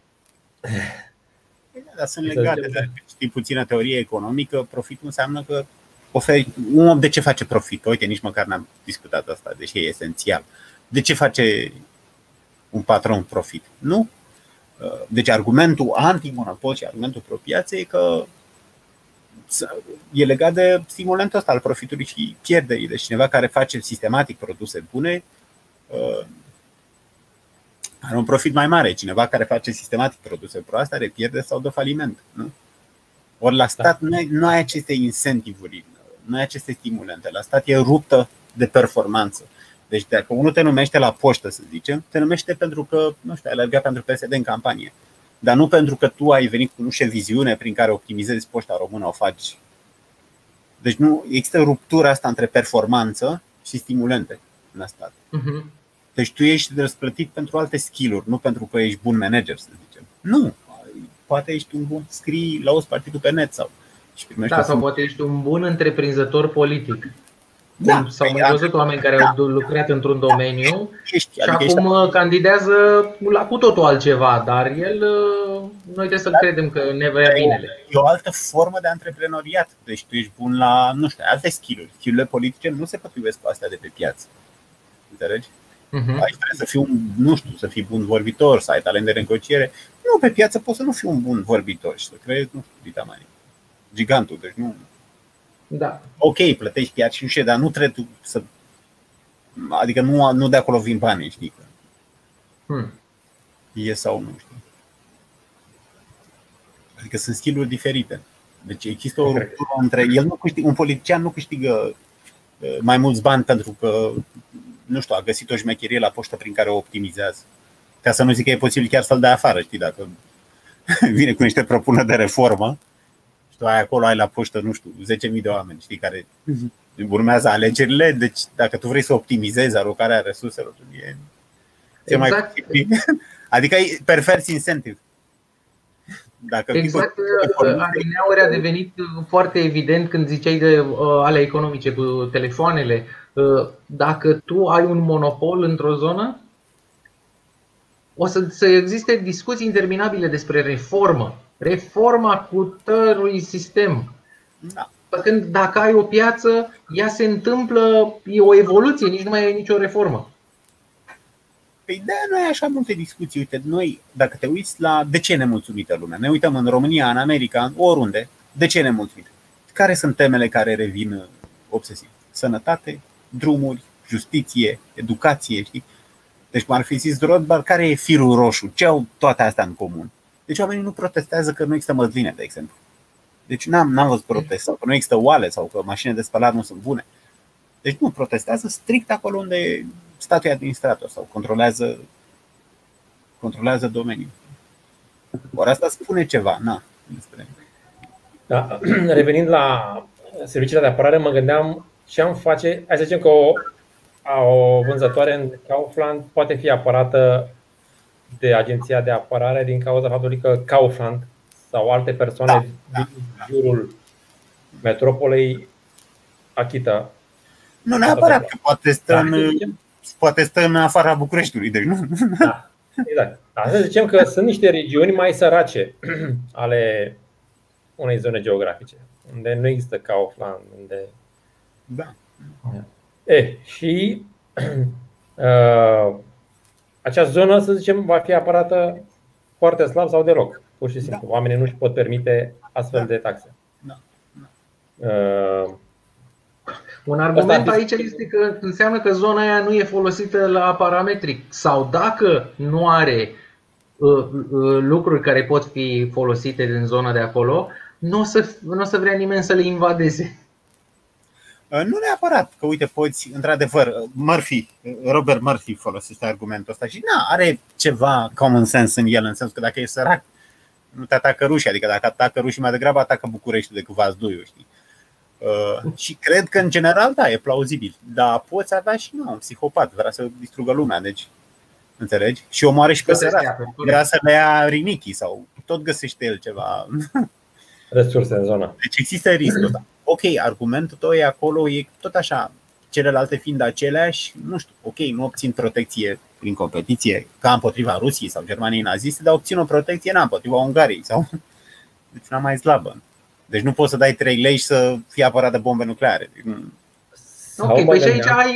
C: Dar sunt legate. Dacă știi puțină teorie economică, profitul înseamnă că oferi. Un om de ce face profit? Uite, nici măcar n-am discutat asta, deși e esențial. De ce face un patron profit? Nu? Deci argumentul anti-monopol și argumentul pro piață e că e legat de stimulentul ăsta al profitului și pierderii. Deci cineva care face sistematic produse bune are un profit mai mare. Cineva care face sistematic produse proaste are pierde sau de faliment. Nu? Ori la stat da. nu ai aceste incentivuri, nu ai aceste stimulente. La stat e ruptă de performanță. Deci dacă unul te numește la poștă, să zicem, te numește pentru că, nu știu, ai alergat pentru PSD în campanie. Dar nu pentru că tu ai venit cu nu viziune prin care optimizezi poșta română, o faci. Deci nu există ruptura asta între performanță și stimulente în stat. Uh-huh. Deci tu ești răsplătit pentru alte skill-uri, nu pentru că ești bun manager, să zicem. Nu. Poate ești un bun, scrii la o partidul pe net sau
B: și primești Da, sau poate ești un bun întreprinzător politic. Da, sau mai văzut oameni care da. au lucrat într-un domeniu ești, și adică acum ești... candidează la cu totul altceva, dar el, noi trebuie să-l da. credem că ne vrea binele.
C: E o altă formă de antreprenoriat. Deci tu ești bun la, nu știu, alte skill-uri. Skill-urile politice nu se potrivesc cu astea de pe piață. Înțelegi? Uh-huh. Aici trebuie să fii un, nu știu, să fii bun vorbitor, să ai talent de negociere. Nu, pe piață poți să nu fii un bun vorbitor și să creezi, nu știu, dita mai gigantul, deci nu.
B: Da.
C: Ok, plătești chiar și știu, dar nu trebuie să. Adică nu, nu de acolo vin banii, știi? Hmm. E sau nu știu. Adică sunt stiluri diferite. Deci există o ruptură între. El nu câștigă, un politician nu câștigă uh, mai mulți bani pentru că nu știu, a găsit o șmecherie la poștă prin care o optimizează. Ca să nu zic că e posibil chiar să-l dea afară, știi, dacă vine cu niște propuneri de reformă și tu ai acolo, ai la poștă, nu știu, 10.000 de oameni, știi, care mhm. urmează alegerile, deci dacă tu vrei să optimizezi alocarea resurselor, e, exact. mai Adică e perversi incentive.
B: Dacă exact, alineauri a devenit foarte evident când ziceai de uh, ale economice cu telefoanele. Uh, dacă tu ai un monopol într-o zonă, o să, să existe discuții interminabile despre reformă. Reforma cu tărui sistem. Da. Când dacă ai o piață, ea se întâmplă, e o evoluție, nici nu mai e nicio reformă.
C: Păi da, nu ai așa multe discuții. Uite, noi, dacă te uiți la de ce ne mulțumită lumea, ne uităm în România, în America, oriunde, De ce nemulțumit? Care sunt temele care revin obsesiv? Sănătate, drumuri, justiție, educație, știi? Deci cum ar fi zis Rothbard, care e firul roșu? Ce au toate astea în comun? Deci oamenii nu protestează că nu există măsline, de exemplu. Deci n-am, n-am văzut protest sau că nu există oale sau că mașinile de spălat nu sunt bune. Deci nu, protestează strict acolo unde statul administrator sau controlează, controlează domeniul. Ori asta spune ceva, na, despre.
A: Da. Revenind la serviciile de apărare, mă gândeam ce am face, hai să zicem că o, o vânzătoare în Kaufland poate fi apărată de agenția de apărare din cauza faptului că Kaufland sau alte persoane da, da, din jurul metropolei achită.
C: Nu neapărat, că poate stă, da, în, poate stă în afara Bucureștiului. Deci nu.
A: Da, exact. Da, să zicem că sunt niște regiuni mai sărace ale unei zone geografice, unde nu există Kaufland, unde.
C: Da.
A: E, și uh, acea zonă, să zicem, va fi apărată foarte slab sau deloc. Pur și simplu. Da. Oamenii nu își pot permite astfel da. de taxe.
C: Da. Da.
A: Uh,
B: un argument aici este că înseamnă că zona aia nu e folosită la parametric sau dacă nu are uh, uh, lucruri care pot fi folosite din zona de acolo, nu o să, nu o să vrea nimeni să le invadeze.
C: Uh, nu neapărat, că uite, poți, într-adevăr, uh, Murphy, uh, Robert Murphy folosește argumentul ăsta și na, are ceva common sense în el, în sensul că dacă e sărac, nu te atacă rușii, adică dacă atacă rușii mai degrabă atacă București decât Vazduiu, știi? Uh, și cred că în general da, e plauzibil, dar poți avea și nu, un psihopat, vrea să distrugă lumea, deci Înțelegi? Și omoare și pe sărac. Vrea să le ia rinichii sau tot găsește el ceva.
A: Resurse în zona.
C: Deci există riscul. Da. Ok, argumentul tău e acolo, e tot așa, celelalte fiind aceleași, nu știu, ok, nu obțin protecție prin competiție ca împotriva Rusiei sau Germaniei naziste, dar obțin o protecție na, împotriva Ungariei sau deci una mai slabă. Deci nu poți să dai 3 lei și să fii apărat de bombe nucleare. Deci
B: ok, păi și aici ai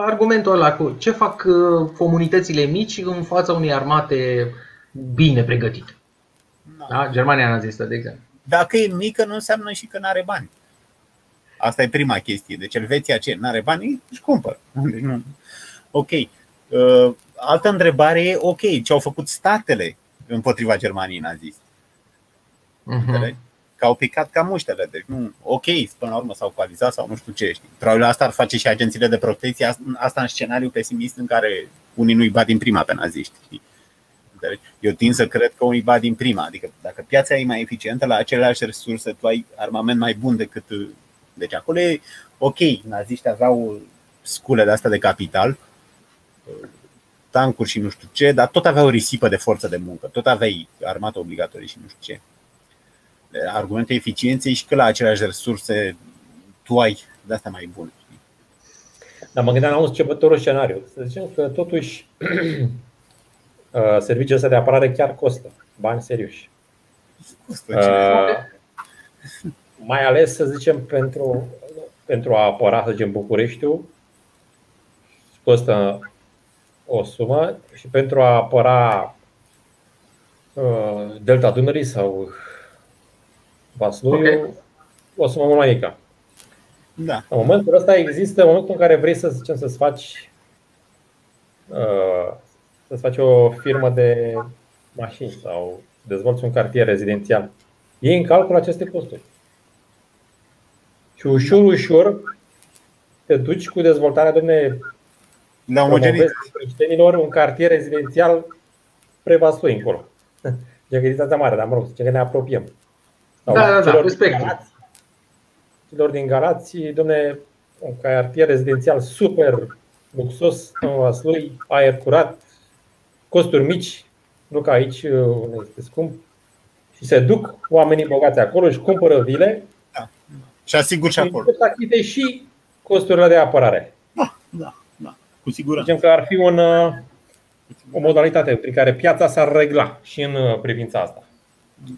B: argumentul ăla cu ce fac uh, comunitățile mici în fața unei armate bine pregătite. Da? da? Germania nazistă, de exemplu.
C: Dacă e mică, nu înseamnă și că nu are bani. Asta e prima chestie. Deci Elveția ce? Nu are bani? Își cumpăr. Deci nu. Ok. Uh, altă întrebare e, ok, ce au făcut statele împotriva Germaniei naziste? Uh-huh. Că au picat ca muștele. Deci nu, ok, până la urmă s-au coalizat sau nu știu ce. Știi. Probabil asta ar face și agențiile de protecție, asta în scenariu pesimist în care unii nu-i bat din prima pe naziști. Știi? Eu tind să cred că unii bat din prima. Adică dacă piața e mai eficientă, la aceleași resurse tu ai armament mai bun decât deci acolo e ok, naziștii aveau scule de astea de capital, tancuri și nu știu ce, dar tot aveau risipă de forță de muncă, tot aveai armată obligatorie și nu știu ce. Argumentul eficienței și că la aceleași resurse tu ai de asta mai bune.
A: Dar mă gândeam la un începătorul scenariu. Să zicem că totuși uh, serviciul ăsta de apărare chiar costă bani serioși. Costă, uh, mai ales, să zicem, pentru, pentru a apăra, să zicem, Bucureștiul, costă o sumă și pentru a apăra uh, Delta Dunării sau Vasluiu, okay. o sumă mult mai mică.
C: Da.
A: În momentul ăsta există în momentul în care vrei să zicem să-ți faci uh, să-ți faci o firmă de mașini sau dezvolți un cartier rezidențial. Iei în calcul aceste costuri. Și ușor, ușor te duci cu dezvoltarea, domne,
C: da,
A: creștinilor un cartier rezidențial prevastui încolo. E că distanța mare, dar mă rog, că ne apropiem.
B: Sau da, da, da, respect.
A: Celor din Galați, domne, un cartier rezidențial super luxos, în Vaslui, aer curat, costuri mici, nu ca aici unde este scump. Și se duc oamenii bogați acolo, și cumpără vile
C: și asigur și acolo.
A: Să achite și costurile de apărare.
C: Da, da, da, cu siguranță.
A: Zicem că ar fi un, uh, o modalitate prin care piața s-ar regla și în uh, privința asta.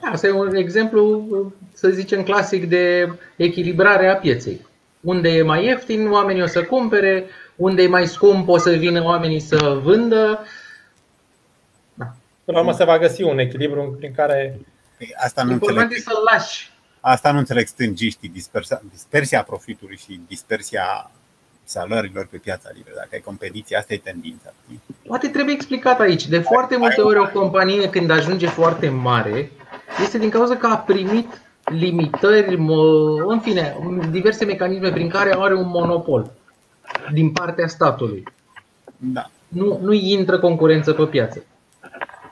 B: Da, asta e un exemplu, să zicem, clasic de echilibrare a pieței. Unde e mai ieftin, oamenii o să cumpere, unde e mai scump, o să vină oamenii să vândă.
A: Da. Până la urmă se va găsi un echilibru prin care.
C: Păi asta nu
B: Important e să-l lași
C: Asta nu înțeleg stângiștii, dispersia, dispersia profitului și dispersia salariilor pe piața liberă. Dacă ai competiție, asta e tendința.
B: Poate trebuie explicat aici. De foarte multe ori o companie când ajunge foarte mare este din cauza că a primit limitări, în fine, diverse mecanisme prin care are un monopol din partea statului.
C: Da.
B: Nu, nu intră concurență pe piață,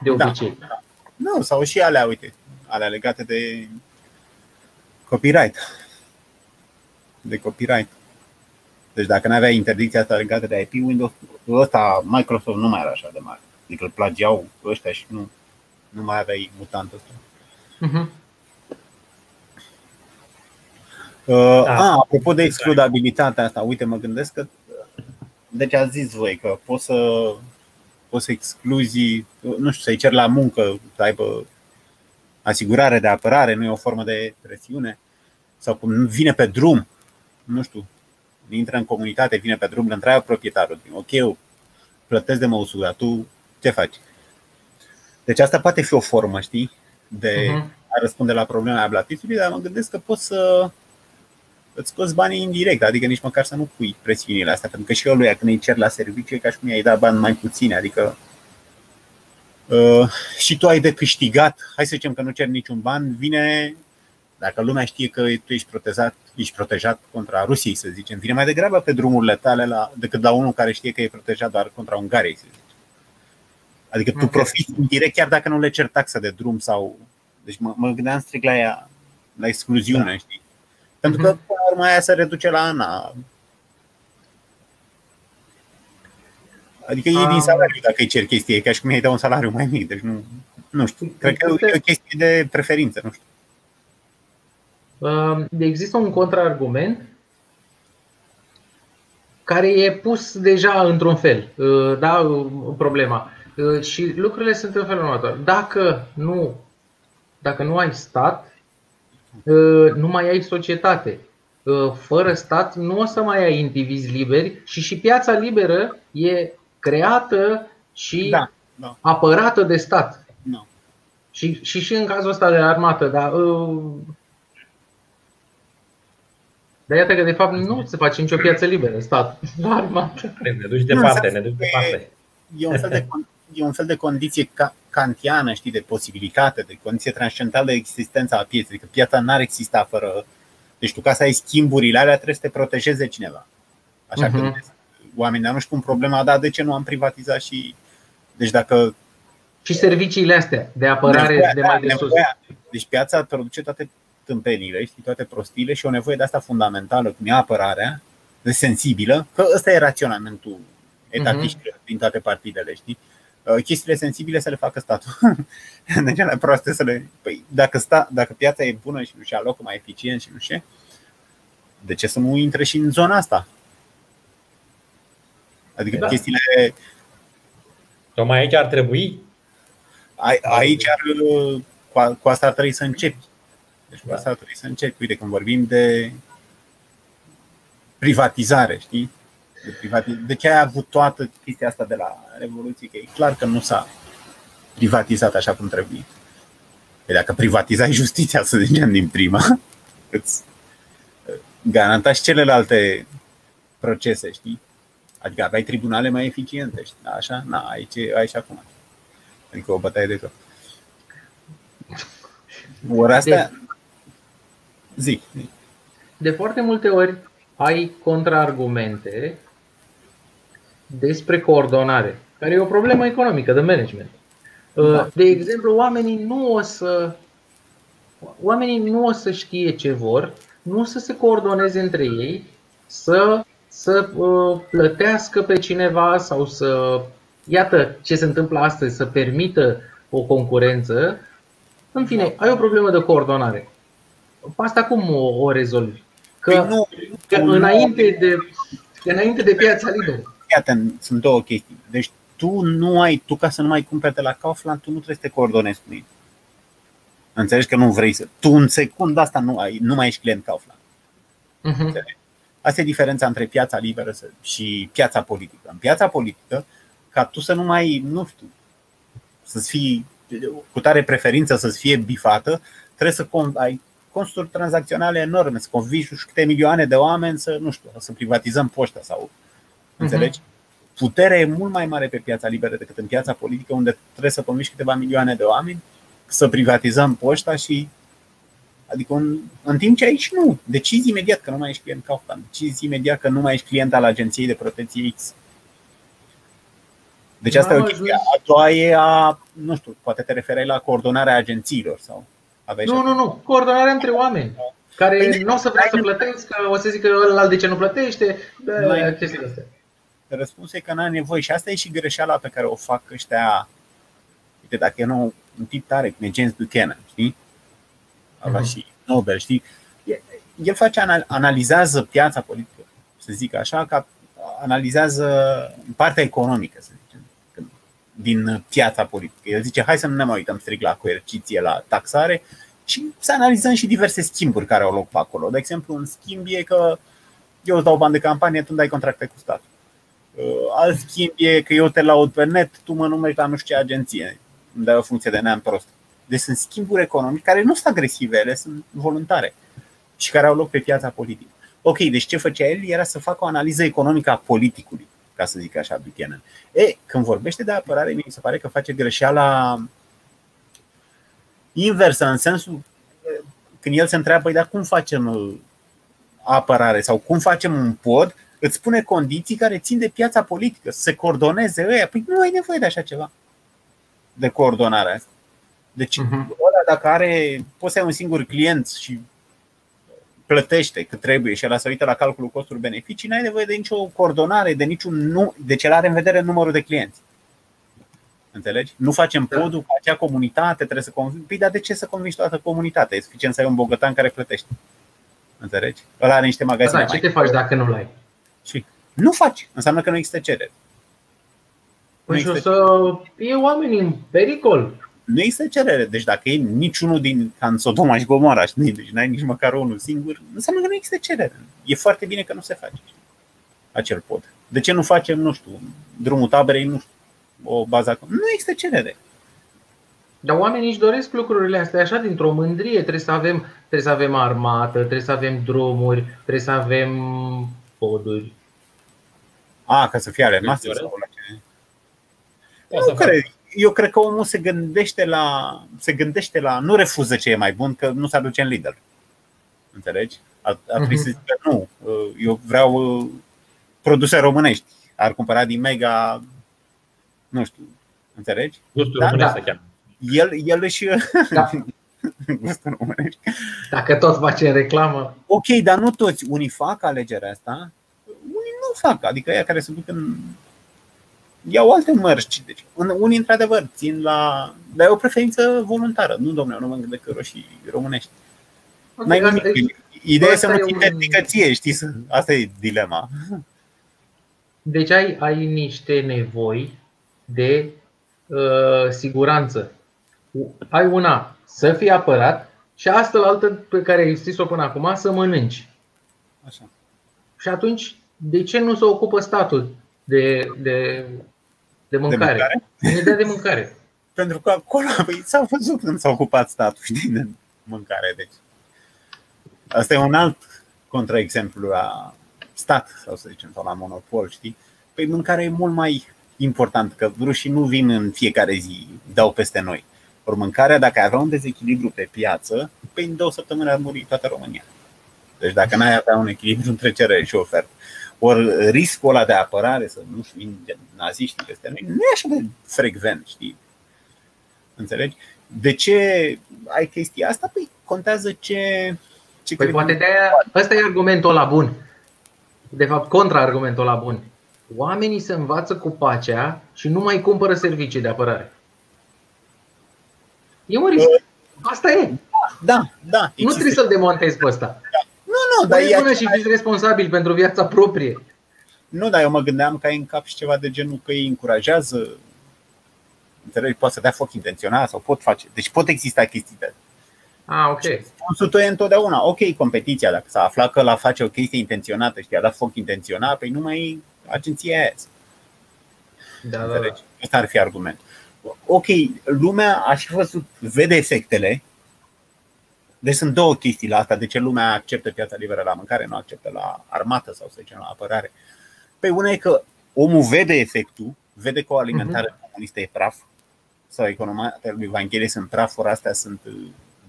B: de da. obicei. Da.
C: Nu, sau și alea, uite, alea legate de copyright. De copyright. Deci dacă nu avea interdicția asta legată de IP, Windows ăsta, Microsoft nu mai era așa de mare. Adică îl plagiau ăștia și nu, nu mai aveai mutantul ăsta. Uh-huh. Uh, da. a, apropo de excludabilitatea asta, uite, mă gândesc că deci ați zis voi că poți să, poți să excluzi, nu știu, să-i cer la muncă, să aibă asigurare de apărare, nu e o formă de presiune, sau cum vine pe drum, nu știu, intră în comunitate, vine pe drum, îl întreabă proprietarul, ok, eu plătesc de măusul, dar tu ce faci? Deci asta poate fi o formă, știi, de uh-huh. a răspunde la problema ablatisului, dar mă gândesc că poți să îți scoți banii indirect, adică nici măcar să nu pui presiunile astea, pentru că și eu lui când îi cer la serviciu e ca și cum i-ai dat bani mai puțini, adică uh, și tu ai de câștigat, hai să zicem că nu cer niciun ban, vine, dacă lumea știe că tu ești protejat, ești protejat contra Rusiei, să zicem, vine mai degrabă pe drumurile tale la, decât la unul care știe că e protejat doar contra Ungariei, să zicem. Adică tu profiți indirect chiar dacă nu le cer taxa de drum sau... Deci mă, mă gândeam strict la ea, la excluziune, da. știi? Pentru că, până la urmă, aia se reduce la ANA. Adică e din salariu dacă îi cer chestie, ca și cum i-ai da un salariu mai mic. Deci nu, nu știu. Cred că e o chestie de preferință, nu știu.
B: Există un contraargument care e pus deja într-un fel, uh, da, problema. Uh, și lucrurile sunt în felul următor. Dacă nu, dacă nu ai stat, Uh, nu mai ai societate. Uh, fără stat nu o să mai ai indivizi liberi și și piața liberă e creată și da, da. apărată de stat. Da. Și, și și în cazul ăsta de armată, dar uh, dar iată că de fapt nu se face nicio piață liberă, stat, la armată.
A: Ne duci departe, ne duci departe.
C: E un fel de e un fel de condiție kantiană, știi, de posibilitate, de condiție transcendentală de existența a pieței. Adică piața n-ar exista fără. Deci tu ca să ai schimburile alea trebuie să te protejeze cineva. Așa uh-huh. că mhm. Oamenii nu știu cum problema, dar de ce nu am privatizat și. Deci dacă.
B: Și serviciile astea de apărare nevoia, de mai de sus.
C: Deci piața produce toate tâmpenile, știi, toate prostiile și o nevoie de asta fundamentală, cum e apărarea, de sensibilă, că ăsta e raționamentul etatiștilor uh-huh. din toate partidele, știi? Uh, chestiile sensibile să le facă statul. de cele proaste să le. Păi, dacă, sta, dacă piața e bună și nu și locul mai eficient și nu știu de ce să nu intre și în zona asta? Adică da. chestiile.
A: Tocmai aici ar trebui.
C: Aici ar, cu, cu asta ar trebui să începi. Deci cu da. asta ar trebui să începi. Uite, când vorbim de privatizare, știi? de privatizare. De ce ai avut toată chestia asta de la Revoluție? Că e clar că nu s-a privatizat așa cum trebuie. Păi dacă privatizai justiția, să zicem, din prima, îți garanta și celelalte procese, știi? Adică aveai tribunale mai eficiente, știi? Da, așa? Na, aici, aici acum. Adică o bătaie de tot. Ori astea... Zic.
B: De foarte multe ori ai contraargumente despre coordonare, care e o problemă economică de management. Uh, da. De exemplu, oamenii nu o să oamenii nu o să știe ce vor, nu o să se coordoneze între ei, să, să uh, plătească pe cineva sau să iată ce se întâmplă astăzi, să permită o concurență. În fine, ai o problemă de coordonare. Asta cum o, o rezolvi? Că, păi nu, că înainte, de, înainte de piața liberă
C: Iată, sunt două chestii. Deci tu nu ai, tu ca să nu mai cumperi de la Kaufland, tu nu trebuie să te coordonezi cu ei. Înțelegi că nu vrei să. Tu în secunda asta nu, ai, nu mai ești client Kaufland. Uh-huh. Asta e diferența între piața liberă și piața politică. În piața politică, ca tu să nu mai, nu știu, să-ți fii cu tare preferință să-ți fie bifată, trebuie să ai costuri tranzacționale enorme, să convingi nu știu câte milioane de oameni să, nu știu, să privatizăm poșta sau. Înțelegi? Puterea e mult mai mare pe piața liberă decât în piața politică, unde trebuie să convingi câteva milioane de oameni să privatizăm poșta și Adică în, în timp ce aici nu. Decizi imediat că nu mai ești client Kaufland. Decizi imediat că nu mai ești client al agenției de protecție X. Deci asta e o chestie. A doua e a, nu știu, poate te referai la coordonarea agențiilor sau
B: aveai Nu, nu, nu, coordonarea între oameni care păi, nu o să vrea să plătească, o să zică ăla de ce nu plătește, chestiile astea.
C: Răspunsul e că n-ai nevoie și asta e și greșeala pe care o fac ăștia. Uite, dacă e nou, un tip tare, cum e James Buchanan, știi? Avea uh-huh. și Nobel, știi? El face, analizează piața politică, să zic așa, ca analizează partea economică, să zicem, din piața politică. El zice, hai să nu ne mai uităm strict la coerciție, la taxare, și să analizăm și diverse schimburi care au loc pe acolo. De exemplu, un schimb e că eu îți dau bani de campanie, tu îmi dai contracte cu stat. Uh, alt schimb e că eu te laud pe net, tu mă numești la nu știu ce agenție, îmi dai o funcție de neam prost. Deci sunt schimburi economice care nu sunt agresive, ele sunt voluntare și care au loc pe piața politică. Ok, deci ce făcea el era să facă o analiză economică a politicului, ca să zic așa, Buchanan. E, când vorbește de apărare, mi se pare că face greșeala inversă, în sensul când el se întreabă, păi, dar cum facem uh, apărare sau cum facem un pod, îți spune condiții care țin de piața politică, să se coordoneze ăia. Păi nu ai nevoie de așa ceva, de coordonare asta. Deci, uh-huh. ăla dacă are, poți să ai un singur client și plătește cât trebuie și el să uită la calculul costuri-beneficii, n-ai nevoie de nicio coordonare, de niciun nu, deci el are în vedere numărul de clienți. Înțelegi? Nu facem da. podul ca acea comunitate, trebuie să convingi. Păi, dar de ce să convingi toată comunitatea? E suficient să ai un bogătan care plătește. Înțelegi? Ăla are niște magazine.
B: Da, ce te faci dacă nu l-ai?
C: Și nu faci. Înseamnă că nu există cerere.
B: Păi și o să fie oamenii în pericol
C: nu există cerere. Deci dacă e niciunul din ca în Sodoma și Gomora, știi? deci n-ai nici măcar unul singur, înseamnă că nu există cerere. E foarte bine că nu se face acel pod. De ce nu facem, nu știu, drumul taberei, nu știu, o bază Nu există cerere.
B: Dar oamenii își doresc lucrurile astea așa dintr-o mândrie. Trebuie să avem, trebuie să avem armată, trebuie să avem drumuri, trebuie să avem poduri.
C: A, ca să fie ale noastre sau la ce? Nu cred eu cred că omul se gândește la, se gândește la, nu refuză ce e mai bun, că nu se aduce în lider. Înțelegi? Ar, ar trebui să mhm. zică nu, eu vreau uh, produse românești. Ar cumpăra din Mega, nu știu, înțelegi?
A: Gustul da, românesc da.
C: El, el își... Da. Gustul românesc.
B: Dacă tot face reclamă.
C: Ok, dar nu toți. Unii fac alegerea asta, unii nu fac. Adică ea care se duc în iau alte mărci. Deci, unii, într-adevăr, țin la. Dar e o preferință voluntară. Nu, domnule, nu mănânc decât roșii românești. Okay, N-ai nimic. Ideea e să nu ții dedicație, știi? Asta e dilema.
B: Deci ai, ai niște nevoi de uh, siguranță. Ai una să fii apărat și asta la altă pe care ai zis-o până acum să mănânci. Așa. Și atunci, de ce nu se ocupă statul de, de de mâncare. De mâncare? Imediat de mâncare.
C: Pentru că acolo păi, s-a văzut când s-a ocupat statul știi, de mâncare. Deci. Asta e un alt contraexemplu la stat, sau să zicem, sau la monopol, știi? Păi mâncarea e mult mai important, că rușii nu vin în fiecare zi, dau peste noi. Ori mâncarea, dacă avea un dezechilibru pe piață, păi în două săptămâni ar muri toată România. Deci dacă n-ai avea un echilibru între cerere și ofertă, ori riscul ăla de apărare, să nu știu, naziști peste noi, nu e așa de frecvent, știi? Înțelegi? De ce ai chestia asta? Păi contează ce. ce
B: păi poate de aia, ăsta e argumentul ăla bun. De fapt, contra-argumentul ăla bun. Oamenii se învață cu pacea și nu mai cumpără servicii de apărare. E un risc. Asta e.
C: Da, da.
B: Nu trebuie să-l demontezi pe ăsta. Da.
C: Nu, nu,
B: dar e până și fiți responsabil pentru viața proprie.
C: Nu, dar eu mă gândeam că ai în cap și ceva de genul că îi încurajează Înțelegi? Poate să dea foc intenționat sau pot face. Deci pot exista chestii de
B: Ah, ok.
C: Răspunsul tău e întotdeauna. Ok, competiția, dacă s-a aflat că la face o chestie intenționată și a dat foc intenționat, păi nu mai agenția aia.
B: Da, da, da.
C: Asta ar fi argument. Ok, lumea aș și văzut, vede efectele Deci sunt două chestii la asta. De ce lumea acceptă piața liberă la mâncare, nu acceptă la armată sau să zicem la apărare? Păi una e că omul vede efectul, vede că o alimentare uh-huh. comunistă e praf sau economia lui Vanghele sunt praf, ori astea sunt uh,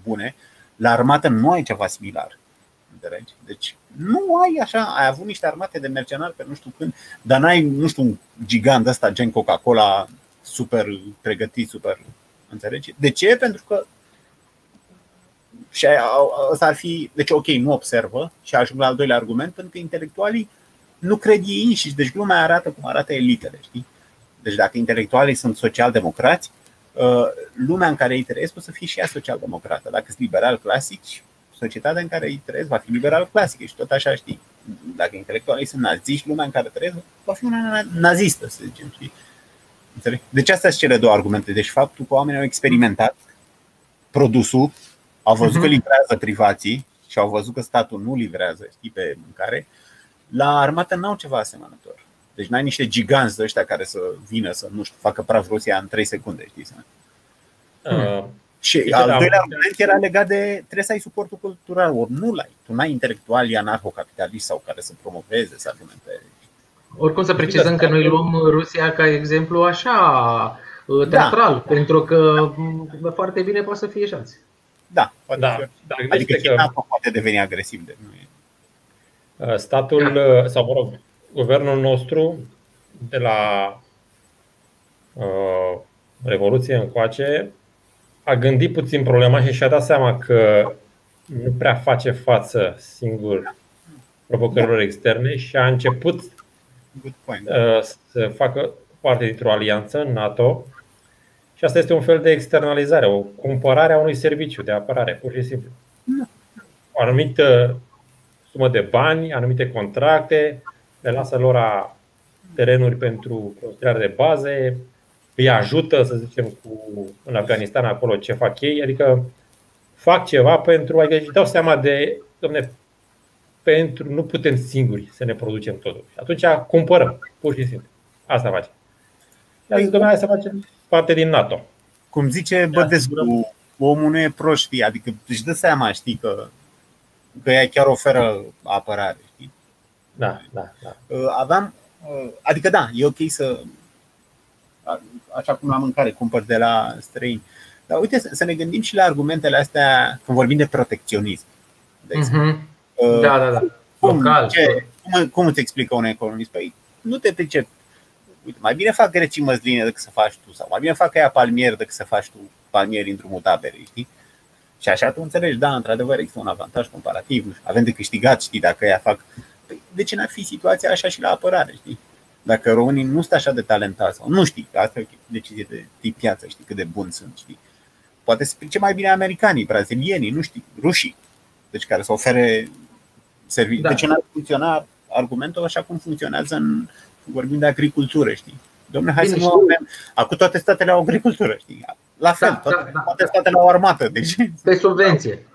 C: bune. La armată nu ai ceva similar. Înțelegi? Deci nu ai așa, ai avut niște armate de mercenari pe nu știu când, dar n-ai, nu știu, un gigant ăsta gen Coca-Cola super pregătit, super. Înțelegi? De ce? Pentru că și asta ar fi, deci ok, nu observă și ajung la al doilea argument, pentru că intelectualii nu cred ei înșiși, deci lumea arată cum arată elitele, știi? Deci dacă intelectualii sunt social-democrați, uh, lumea în care ei trăiesc o să fie și ea social-democrată. Dacă sunt liberal clasici, societatea în care ei trăiesc va fi liberal clasică și tot așa știi. Dacă intelectualii sunt naziști, lumea în care trăiesc va fi una nazistă, să zicem. Știi? Deci astea sunt cele două argumente. Deci faptul că oamenii au experimentat produsul, au văzut că mhm. livrează privații și au văzut că statul nu livrează știi, pe mâncare, la armată n-au ceva asemănător. Deci n-ai niște giganți de ăștia care să vină să, nu știu, facă praf Rusia în 3 secunde, știi? Uh, și al doilea argument era legat de trebuie să ai suportul cultural, ori nu l-ai. Tu n-ai intelectuali anarhocapitaliști sau care să promoveze, să argumenteze.
B: Oricum să precizăm că noi luăm Rusia ca exemplu așa uh, teatral, da. pentru că mm, foarte bine poate să fie șanse.
C: Da, poate da. da adică și că... poate deveni agresiv. De nu e.
A: Uh, statul, da. sau mă rog, guvernul nostru de la uh, Revoluție încoace a gândit puțin problema și și-a dat seama că nu prea face față singur provocărilor externe și a început uh, să facă parte dintr-o alianță NATO și asta este un fel de externalizare, o cumpărare a unui serviciu de apărare, pur și simplu. O anumită sumă de bani, anumite contracte, le lasă lor a terenuri pentru construirea de baze, îi ajută, să zicem, cu, în Afganistan, acolo ce fac ei, adică fac ceva pentru, adică își dau seama de, domne, pentru, nu putem singuri să ne producem totul. Și atunci cumpărăm, pur și simplu. Asta facem. Ia zis, domnule, hai să facem parte din NATO.
C: Cum zice Bădescu, omul nu e prost, știi? adică își dă seama, știi, că, că ea chiar oferă apărare. Știi?
A: Da, da, da.
C: Aveam, adică da, e ok să așa cum la mâncare cumpăr de la străini. Dar uite, să ne gândim și la argumentele astea când vorbim de protecționism. De
B: mm-hmm. Da, da, da.
C: Cum, ce, cum, cum îți explică un economist? Păi nu te pricep. Uite, mai bine fac grecii măsline decât să faci tu, sau mai bine fac aia palmier decât să faci tu palmieri în drumul taberei, știi? Și așa tu înțelegi, da, într-adevăr există un avantaj comparativ, avem de câștigat, știi, dacă ea fac. Păi, de ce n-ar fi situația așa și la apărare, știi? Dacă românii nu sunt așa de talentați, sau nu știi, asta e o decizie de tip piață, știi cât de buni sunt, știi. Poate să strice mai bine americanii, brazilienii, nu știi, rușii, deci care să ofere servicii. Da. De ce n-ar funcționa argumentul așa cum funcționează în, vorbim de agricultură, știi? Domnule, hai Bine, să nu avem. Acum toate statele au agricultură, știi? La fel, da, toate, da, da. toate statele au armată. Deci...
B: Pe subvenție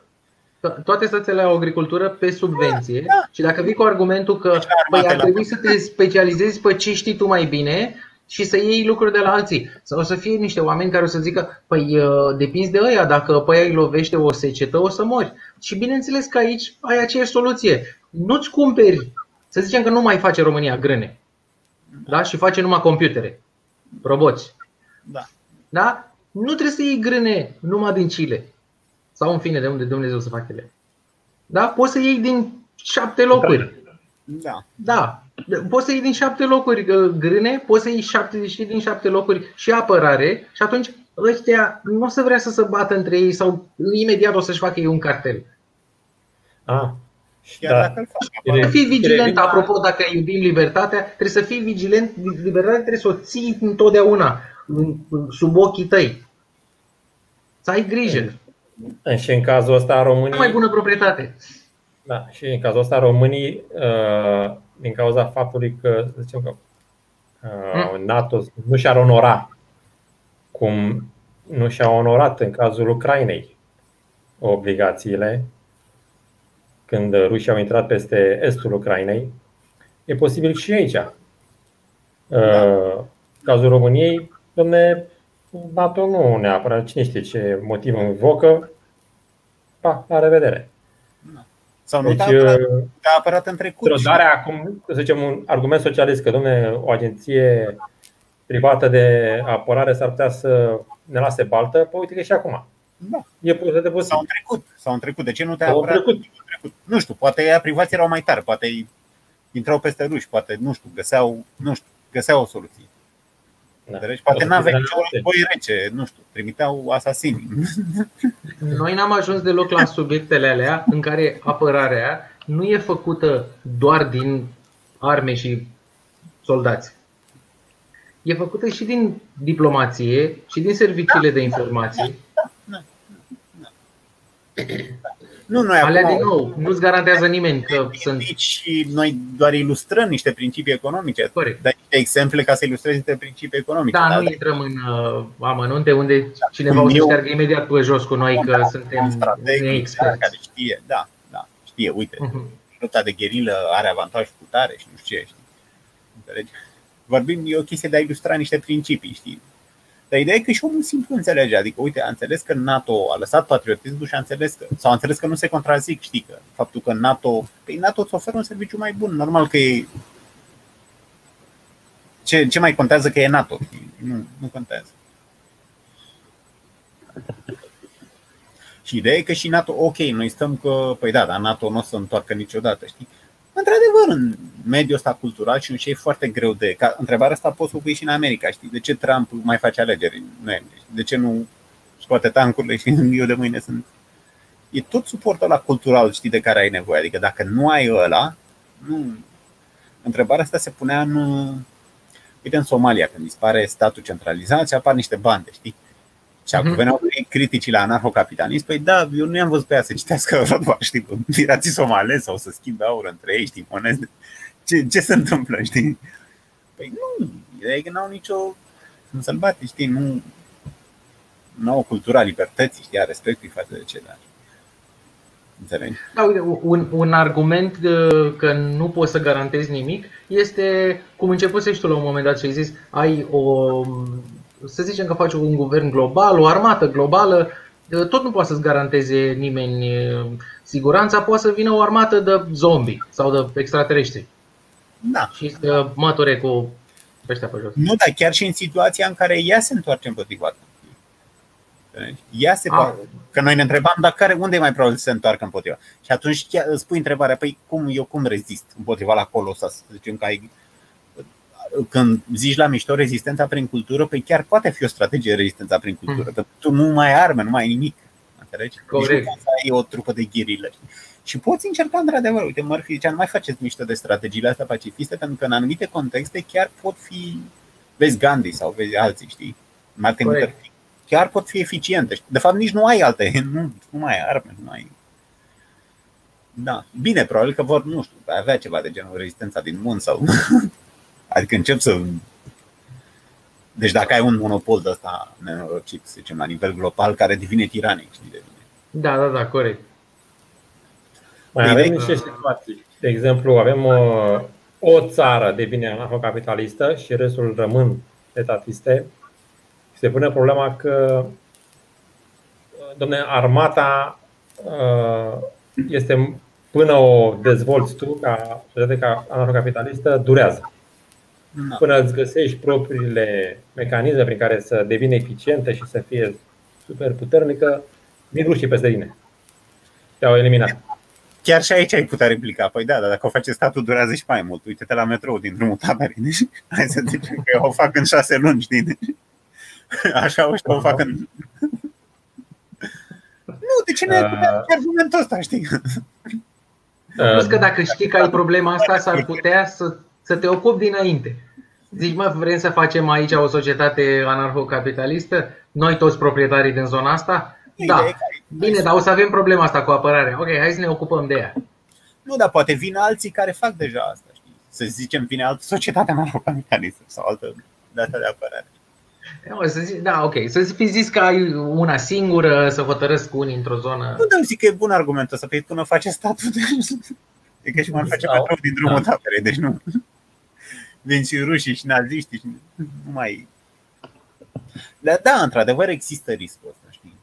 B: toate statele au agricultură pe subvenție da, da. și dacă vii cu argumentul că păi, ar trebui să te specializezi pe ce știi tu mai bine și să iei lucruri de la alții. Sau o să fie niște oameni care o să zică, păi uh, depinzi de ăia, dacă pe aia îi lovește o secetă, o să mori. Și bineînțeles că aici ai aceeași soluție. Nu-ți cumperi, să zicem că nu mai face România grâne. Da? Și face numai computere, roboți.
C: Da.
B: Da? Nu trebuie să iei grâne numai din Chile. Sau în fine, de unde Dumnezeu să facă ele. Da? Poți să iei din șapte locuri.
C: Da.
B: Da. Poți să iei din șapte locuri uh, grâne, poți să iei șapte, și din șapte locuri și apărare și atunci ăștia nu o să vrea să se bată între ei sau imediat o să-și facă ei un cartel.
A: Ah,
B: da. Trebuie să fii vigilent, apropo, dacă iubim libertatea, trebuie să fii vigilent, libertatea trebuie să o ții întotdeauna sub ochii tăi. Să ai grijă.
A: Și în cazul ăsta românii...
B: Mai bună proprietate.
A: Da, și în cazul ăsta românii, uh, din cauza faptului că, zicem că uh, hmm. NATO nu și-ar onora cum nu și-a onorat în cazul Ucrainei obligațiile când rușii au intrat peste estul Ucrainei, e posibil și aici. Uh, da. Cazul României, domne, NATO nu neapărat, cine știe ce motiv invocă, pa, la revedere.
C: Sau nu
A: Deci,
C: te-a apărat,
A: uh,
C: te-a apărat în trecut. și-
A: trădarea acum, să zicem, un argument socialist, că domne, o agenție privată de apărare s-ar putea să ne lase baltă, păi uite că și acum.
C: Da.
A: E posibil de
C: Sau
A: posibil.
C: în trecut. Sau în trecut. De ce nu te-a
A: Sau în
C: apărat
A: trecut.
C: În trecut? Nu știu, poate ea privații erau mai tari, poate ei intrau peste ruși, poate, nu știu, găseau, nu știu, găseau o soluție.
A: Da.
C: Deci poate
A: O să
C: n-aveau
A: fie
C: nicio
A: de-
C: război rece, nu știu, trimiteau asasini.
B: Noi n-am ajuns deloc la subiectele alea în care apărarea nu e făcută doar din arme și soldați. E făcută și din diplomație și din serviciile de informații.
C: Nu, noi
B: Alea
C: acum
B: din nou, nu-ți garantează nimeni că sunt
C: Deci și noi doar ilustrăm niște principii economice.
B: Corect.
C: Dai niște exemple ca să ilustrezi niște principii economice.
B: Da,
C: Dar
B: nu intrăm în uh, amănunte unde cineva o să
C: Eu-
B: șteargă imediat pe jos cu noi că suntem
C: un strateg militar
B: experți.
C: care știe, da, da, știe, uite,
B: Mhm.
C: lupta de gherilă are avantaj cu tare și nu știu ce, știi. Înțelegi? Vorbim, e o chestie de a ilustra niște principii, știi? Dar ideea e că și omul simplu înțelege, adică uite, a înțeles că NATO a lăsat patriotismul și a înțeles că, sau a înțeles că nu se contrazic, știi, că faptul că NATO, pe NATO îți oferă un serviciu mai bun, normal că e ce, ce mai contează că e NATO? știi? Nu, nu contează. Și ideea e că și NATO, ok, noi stăm că, păi da, dar NATO nu o să întoarcă niciodată, știi? Într-adevăr, în mediul ăsta cultural și în ce e foarte greu de... Ca, întrebarea asta poți să o pui și în America, știi? De ce Trump mai face alegeri în noiembrie? știi? De ce nu scoate tancurile și eu de mâine sunt... E tot suportul la cultural, știi, de care ai nevoie. Adică dacă nu ai ăla, nu... Întrebarea asta se punea în... Uite, în Somalia, când dispare statul centralizat și apar niște bande, știi? Și acum
B: Mhm.
C: veneau ei criticii la anarhocapitalism. Păi da, eu nu i-am văzut pe ea să citească Rădva, știi, pirații somalezi sau să schimbe aur între ei, știi, monede. Ce, ce se întâmplă, știi? Păi nu, ideea e că n-au nicio... Sunt sălbati, știi, nu... Nu au o cultură a libertății, știi, a respectului față de ceilalți. Înțelegi?
B: Da, uite, un, un argument uh, că nu poți să garantezi nimic este cum începuse și tu la un moment dat și ai zis ai o, să zicem că faci un guvern global, o armată globală, uh, tot nu poate să-ți garanteze nimeni uh, siguranța, poate să vină o armată de zombi sau de extraterestri
C: Da.
B: și să măture cu ăștia pe jos.
C: Nu, dar chiar și în situația în care ea se întoarce împotriva ta. Înțelegi? Ea se
B: Ah.
C: Că noi ne întrebam, dar care, unde e mai probabil să se întoarcă împotriva? Și atunci chiar îți pui întrebarea, păi cum, eu cum rezist împotriva la Colossus? Să zicem că ai când zici la mișto rezistența prin cultură, păi chiar poate fi o strategie rezistența prin cultură,
B: Mhm.
C: că tu nu mai ai arme, nu mai ai nimic. Înțelegi? Nici
B: Corect.
C: nu poți să ai o trupă de gherilă. știi? Și poți încerca într-adevăr, uite, Murphy zicea, nu mai faceți mișto de strategiile astea pacifiste, pentru că în anumite contexte chiar pot fi, vezi Gandhi sau vezi alții, știi? Martin
B: Corect.
C: Luther King, chiar pot fi eficiente. știi? De fapt, nici nu ai alte, nu, nu mai ai arme, nu ai. Da, bine, probabil că vor, nu știu, avea ceva de genul rezistența din mund sau. adică încep să. Deci dacă ai un monopol de ăsta nenorocit, să zicem, la nivel global, care devine tiranic, știi, devine.
B: Da, da, da, corect.
A: Mai
C: Păi,
A: avem
C: de-
A: niște situații. De exemplu, avem uh, o țară devine anarhocapitalistă și restul rămân etatiste. Se pune problema că, uh, domne, armata uh, este până o dezvolți tu ca societate ca anarhocapitalistă, durează.
C: Da.
A: Până îți găsești propriile mecanisme prin care să devină eficientă și să fie super puternică, vin rușii peste tine. Te-au eliminat.
C: Chiar și aici ai putea replica. Păi da, dar dacă o face statul, durează și mai mult. Uite-te la metrou din drumul taberei. Deci, hai să zicem că o fac în șase luni, știi? Deci, așa ăștia o fac în... Nu, de ce ne ai putea
A: Uh.
C: zice argumentul ăsta, știi?
B: Plus că dacă știi că ai problema asta, s-ar putea să, să te ocupi dinainte. Zici, mă, vrem să facem aici o societate anarhocapitalistă? Noi toți proprietarii din zona asta?
C: Ideea
B: Da.
C: e că ai-
B: Bine, dar o să avem problema asta cu apărarea. Ok, hai să ne ocupăm de ea.
C: Nu, dar poate vin alții care fac deja asta, știi? Să zicem, vine altă societate anarhocapitalistă sau altă dată de apărare.
B: O să zic, da, ok. Să fi zis că ai una singură, să hotărăsc cu unii într-o zonă.
C: Nu, dar zic că e bun argumentul ăsta, pe până face statul. E ca și cum ar face
A: Sau-
C: metrou din drumul
A: da.
C: taberei, deci nu. Vin și rușii și naziștii și nu mai... Dar da, într-adevăr există riscul ăsta, știi?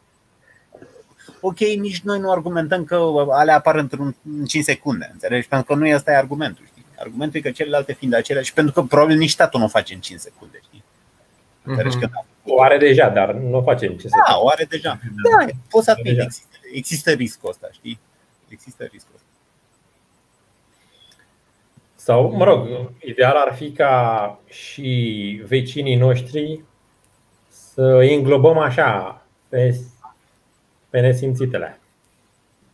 C: ok, nici noi nu argumentăm că alea apar într-un 5 secunde, înțelegi? Pentru că nu ăsta e argumentul, știi? Argumentul e că celelalte fiind aceleași, pentru că probabil nici statul nu o face în 5 secunde, știi? Înțelegi
B: Mhm.
C: că
A: O are deja, dar nu o facem ce să
C: da, o are deja. Da, poți să admit,
A: Deja.
C: există, există riscul ăsta, știi? Există riscul ăsta.
A: Sau, mă rog, ideal ar fi ca și vecinii noștri să îi înglobăm așa pe, pe nesimțitele.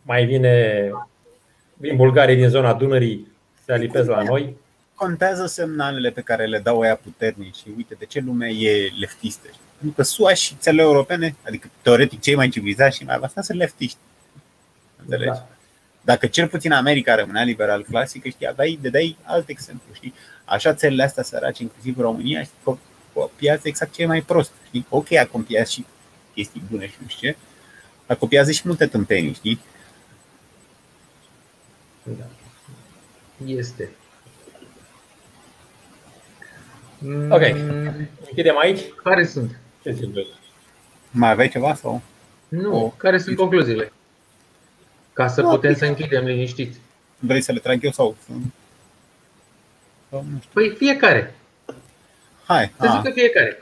A: Mai vine, vin bulgarii din zona Dunării, se alipesc la noi.
C: Contează semnalele pe care le dau ăia puternici și uite de ce lumea e leftistă. știi? Pentru că SUA și țările europene, adică teoretic cei mai civilizați și mai avansați sunt leftiști. Înțelegi?
A: Da.
C: Dacă cel puțin America rămânea liberal clasică, știi, aveai, de dai alt exemplu, știi? Așa țările astea sărace, inclusiv România, știi, cu cu o piață exact ce e mai prost, știi? Ok, a copiat și chestii bune și nu știu ce, dar copiază și multe tâmpenii, știi?
A: Da.
B: Este.
A: Ok.
B: Mm,
A: Închidem aici?
B: Care sunt?
A: Ce zici voi?
C: Mai aveai ceva sau?
B: Nu, care sunt concluziile? Ca să
C: Nu,
B: putem
C: ok.
B: să închidem liniștiți.
C: Vrei să le trag eu sau? sau nu știu.
B: Păi fiecare.
C: Hai,
B: Să
C: a,
B: zică fiecare.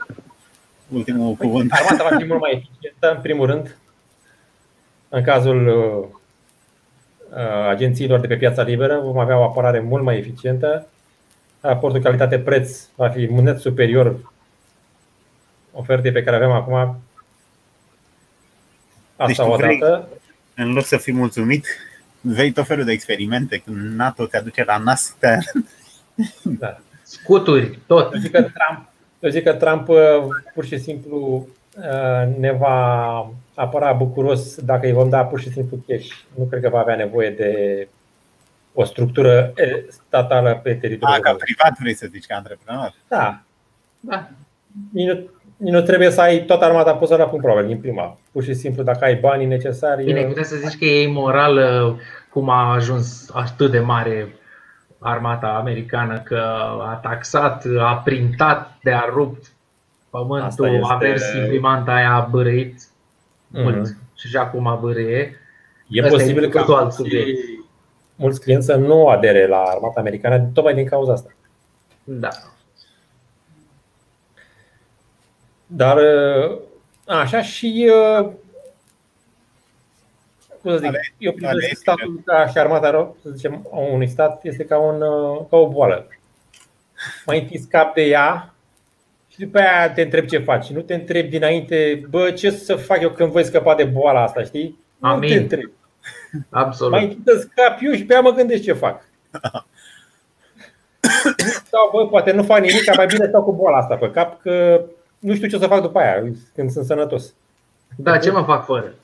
C: ultimul cuvânt.
A: Armata va fi mult mai eficientă, în primul rând, în cazul uh, uh, agențiilor de pe piața liberă, vom avea o apărare mult mai eficientă. Raportul calitate-preț va fi net superior ofertei pe care avem acum. Asta
C: Deci tu
A: o
C: vrei-
A: dată.
C: În loc să fii mulțumit, vei tot felul de experimente. Când NATO te aduce la nas, te...
A: Da.
B: Scuturi, tot.
A: Eu zic că Trump, eu zic că Trump uh, pur și simplu uh, ne va apăra bucuros dacă îi vom da pur și simplu cash. Nu cred că va avea nevoie de o structură eh, statală pe
C: A,
A: teritoriul
C: ca
A: român.
C: privat vrei să zici, ca antreprenor.
A: Da.
B: Da.
A: Nici nu, nici nu trebuie să ai toată armata pusă la punct probabil din prima. Pur și simplu dacă ai banii necesari.
B: Bine, puteți să zici că e imoral uh, cum a ajuns atât de mare armata americană că a taxat, a printat, de a rupt pământul,
A: Asta este-
B: a mers imprimanta aia, a bărăit
A: Mhm.
B: mult și acum a bărâie.
A: e
B: Asta e
A: posibil
B: cu
A: ca
B: totul alt
A: mulți,
B: subiect.
A: mulți clienți să nu adere la armata americană tocmai din cauza asta.
B: Da.
A: Dar uh, așa și uh, cum să zic,
C: Ale-
A: eu
C: ale
A: privesc
C: etice.
A: statul ca și armata, ro- să zicem, a unui stat este ca, un, uh, ca o boală. Mai întâi scap de ea și după aia te întreb ce faci. Nu te întreb dinainte, bă, ce să fac eu când voi scăpa de boala asta, știi? Nu
B: Amin.
A: te întreb.
B: Absolut.
A: Mai întâi să scap eu și pe aia mă gândesc ce fac. Sau, bă, poate nu fac nimic, mai bine stau cu boala asta pe cap, că nu știu ce o să fac după aia, când sunt sănătos.
B: Da, ce mă fac fără?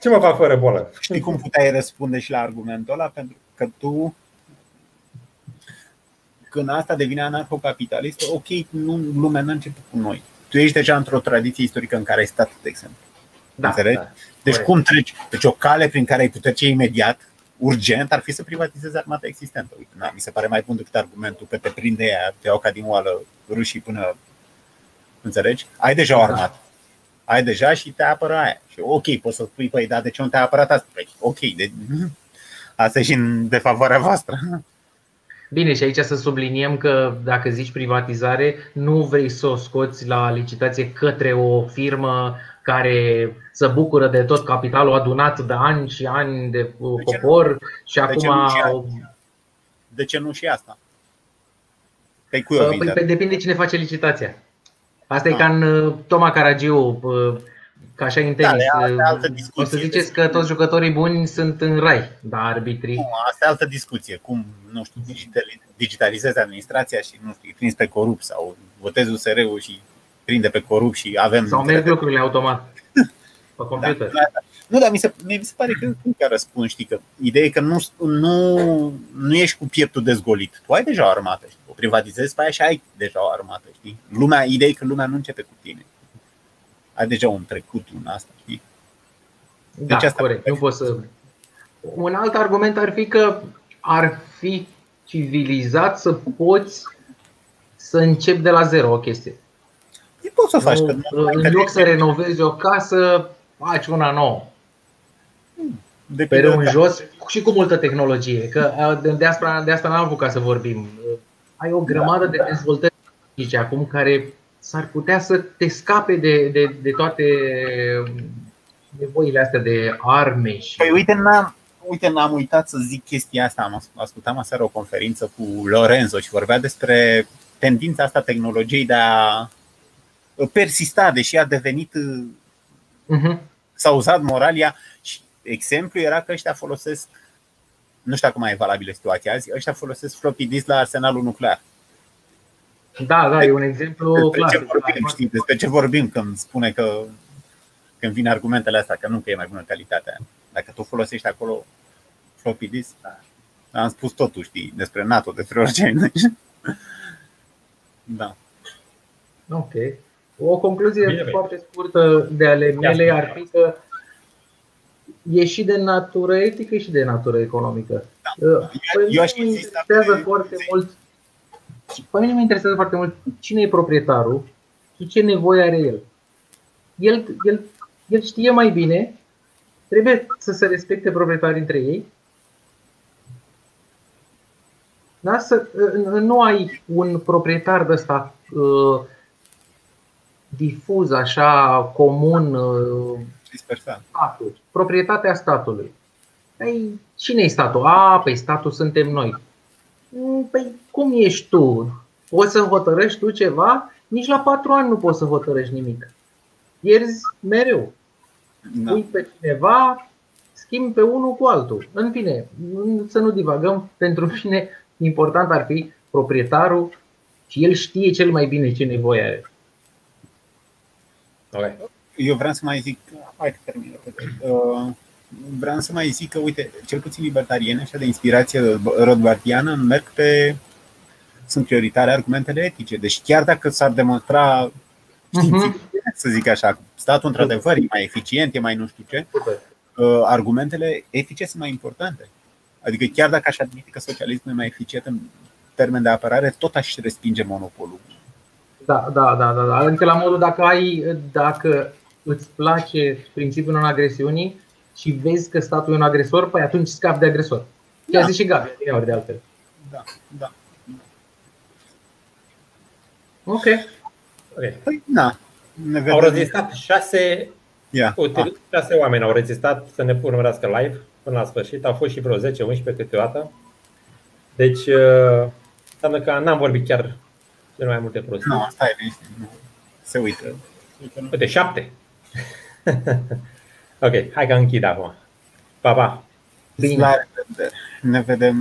A: Ce mă fac fără boală?
C: Știi cum puteai răspunde și la argumentul ăla? Pentru că tu, când asta devine anarhocapitalistă, ok, nu, lumea nu începe cu noi. Tu ești deja într-o tradiție istorică în care ai stat, de exemplu.
B: Da,
C: Înțelegi?
B: da.
C: Deci
B: Corect.
C: cum treci? Deci o cale prin care ai putea ce imediat, urgent, ar fi să privatizezi armata existentă. Uite, na, mi se pare mai bun decât argumentul că te prinde ea, te iau ca din oală rușii până... Înțelegi? Ai deja o
B: Da.
C: armată. Ai deja și te apără aia. Și ok, poți să spui, păi, da, de ce nu te-a apărat asta? Păi, ok, de... asta e și în defavoarea voastră.
B: Bine, și aici să subliniem că dacă zici privatizare, nu vrei să o scoți la licitație către o firmă care să bucură de tot capitalul adunat de ani și ani de uh,
C: ce nu?
B: popor și
C: ce
B: acum
C: nu și De ce nu și asta? Păi cui o
B: Păi,
C: vinzi?
B: pe, depinde cine face licitația. Asta e
C: Ah.
B: ca în uh, Toma Caragiu, uh, ca așa în tenis.
C: Da, e altă- altă
B: Uh,
C: discuție.
B: O să ziceți că toți jucătorii buni sunt în rai, dar arbitrii.
C: Nu, asta e altă discuție. Cum, nu știu, digitali- digitalizezi administrația și, nu știu, îi prinzi pe corup sau votezi USR-ul și prinde pe corup și avem...
B: Sau merg lucrurile automat pe computer.
C: Da, da. Nu, dar mi se, mi se pare că nu chiar răspund, știi, că ideea e că nu, nu, nu ești cu pieptul dezgolit. Tu ai deja o armată, știi? o privatizezi pe aia și ai deja o armată, știi? Lumea, ideea e că lumea nu începe cu tine. Ai deja un trecut în asta, știi?
B: Da,
C: Deci asta-
B: corect. Nu pot să... Un alt argument ar fi că ar fi civilizat să poți să începi de la zero o chestie.
C: E poți să faci, că
B: Nu,
C: nu,
B: în loc să renovezi o casă, faci una nouă. De pe în jos și cu multă tehnologie. Că de asta, de asta n-am avut ca să vorbim. Ai o grămadă de dezvoltări acum care s-ar putea să te scape de, de, de toate nevoile astea de arme. Și...
C: Păi uite, n-am, uite, n-am uitat să zic chestia asta. Am ascultat aseară o conferință cu Lorenzo și vorbea despre tendința asta tehnologiei de a persista, deși a devenit uh-huh. s-a uzat moralia și exemplu era că ăștia folosesc nu știu cum mai e valabilă situația azi, ăștia folosesc floppy disk la arsenalul nuclear.
B: Da, da, e un exemplu
C: despre clar. Ce vorbim, știi, despre ce vorbim când spune că când vin argumentele astea, că nu că e mai bună calitatea. Dacă tu folosești acolo floppy disk, da. am spus totul, știi, despre NATO, despre orice. da.
B: Ok. O concluzie Bine, foarte scurtă de ale mele ar fi că e și de natură etică și de natură economică. Da. Păi eu aș interesează foarte mult pe mine mă interesează foarte mult cine e proprietarul și ce nevoie are el. El, el, el știe mai bine, trebuie să se respecte proprietarii între ei. Da? Să, nu ai un proprietar de ăsta uh, difuz, așa, comun, uh, statul, proprietatea statului. Păi, cine e statul? A, păi statul suntem noi. Mm, păi cum ești tu? Poți să hotărăști tu ceva? Nici la patru ani nu poți să hotărăști nimic. Pierzi mereu. Da. Pui pe cineva, schimbi pe unul cu altul. În fine, să nu divagăm, pentru mine important ar fi proprietarul și el știe cel mai bine ce nevoie are.
C: Okay. Eu vreau să mai zic, hai că termin. Uh, vreau să mai zic că, uite, cel puțin libertariene, așa de inspirație rodbartiană, merg pe. sunt prioritare argumentele etice. Deci, chiar dacă s-ar demonstra științific, uh-huh. să zic așa, statul într-adevăr e mai eficient, e mai nu știu ce, uh, argumentele etice sunt mai importante. Adică, chiar dacă aș admite că socialismul e mai eficient în termen de apărare, tot aș respinge monopolul.
B: Da, da, da, da. Adică la modul dacă ai, dacă îți place principiul non-agresiunii, și vezi că statul e un agresor, păi atunci scapi de agresor. Ce da. a zis și Gabi, ori de altfel.
C: Da, da.
B: Ok.
A: okay. Păi, da. Ne au rezistat șase, yeah. uite, șase oameni au rezistat să ne urmărească live până la sfârșit. Au fost și vreo 10-11 câteodată. Deci, uh, înseamnă că n-am vorbit chiar cel mai multe prostii.
C: Nu, asta e Se uită.
A: Uite, șapte. Ok, hai că închid acum. Pa, pa!
C: Bine! Ne vedem!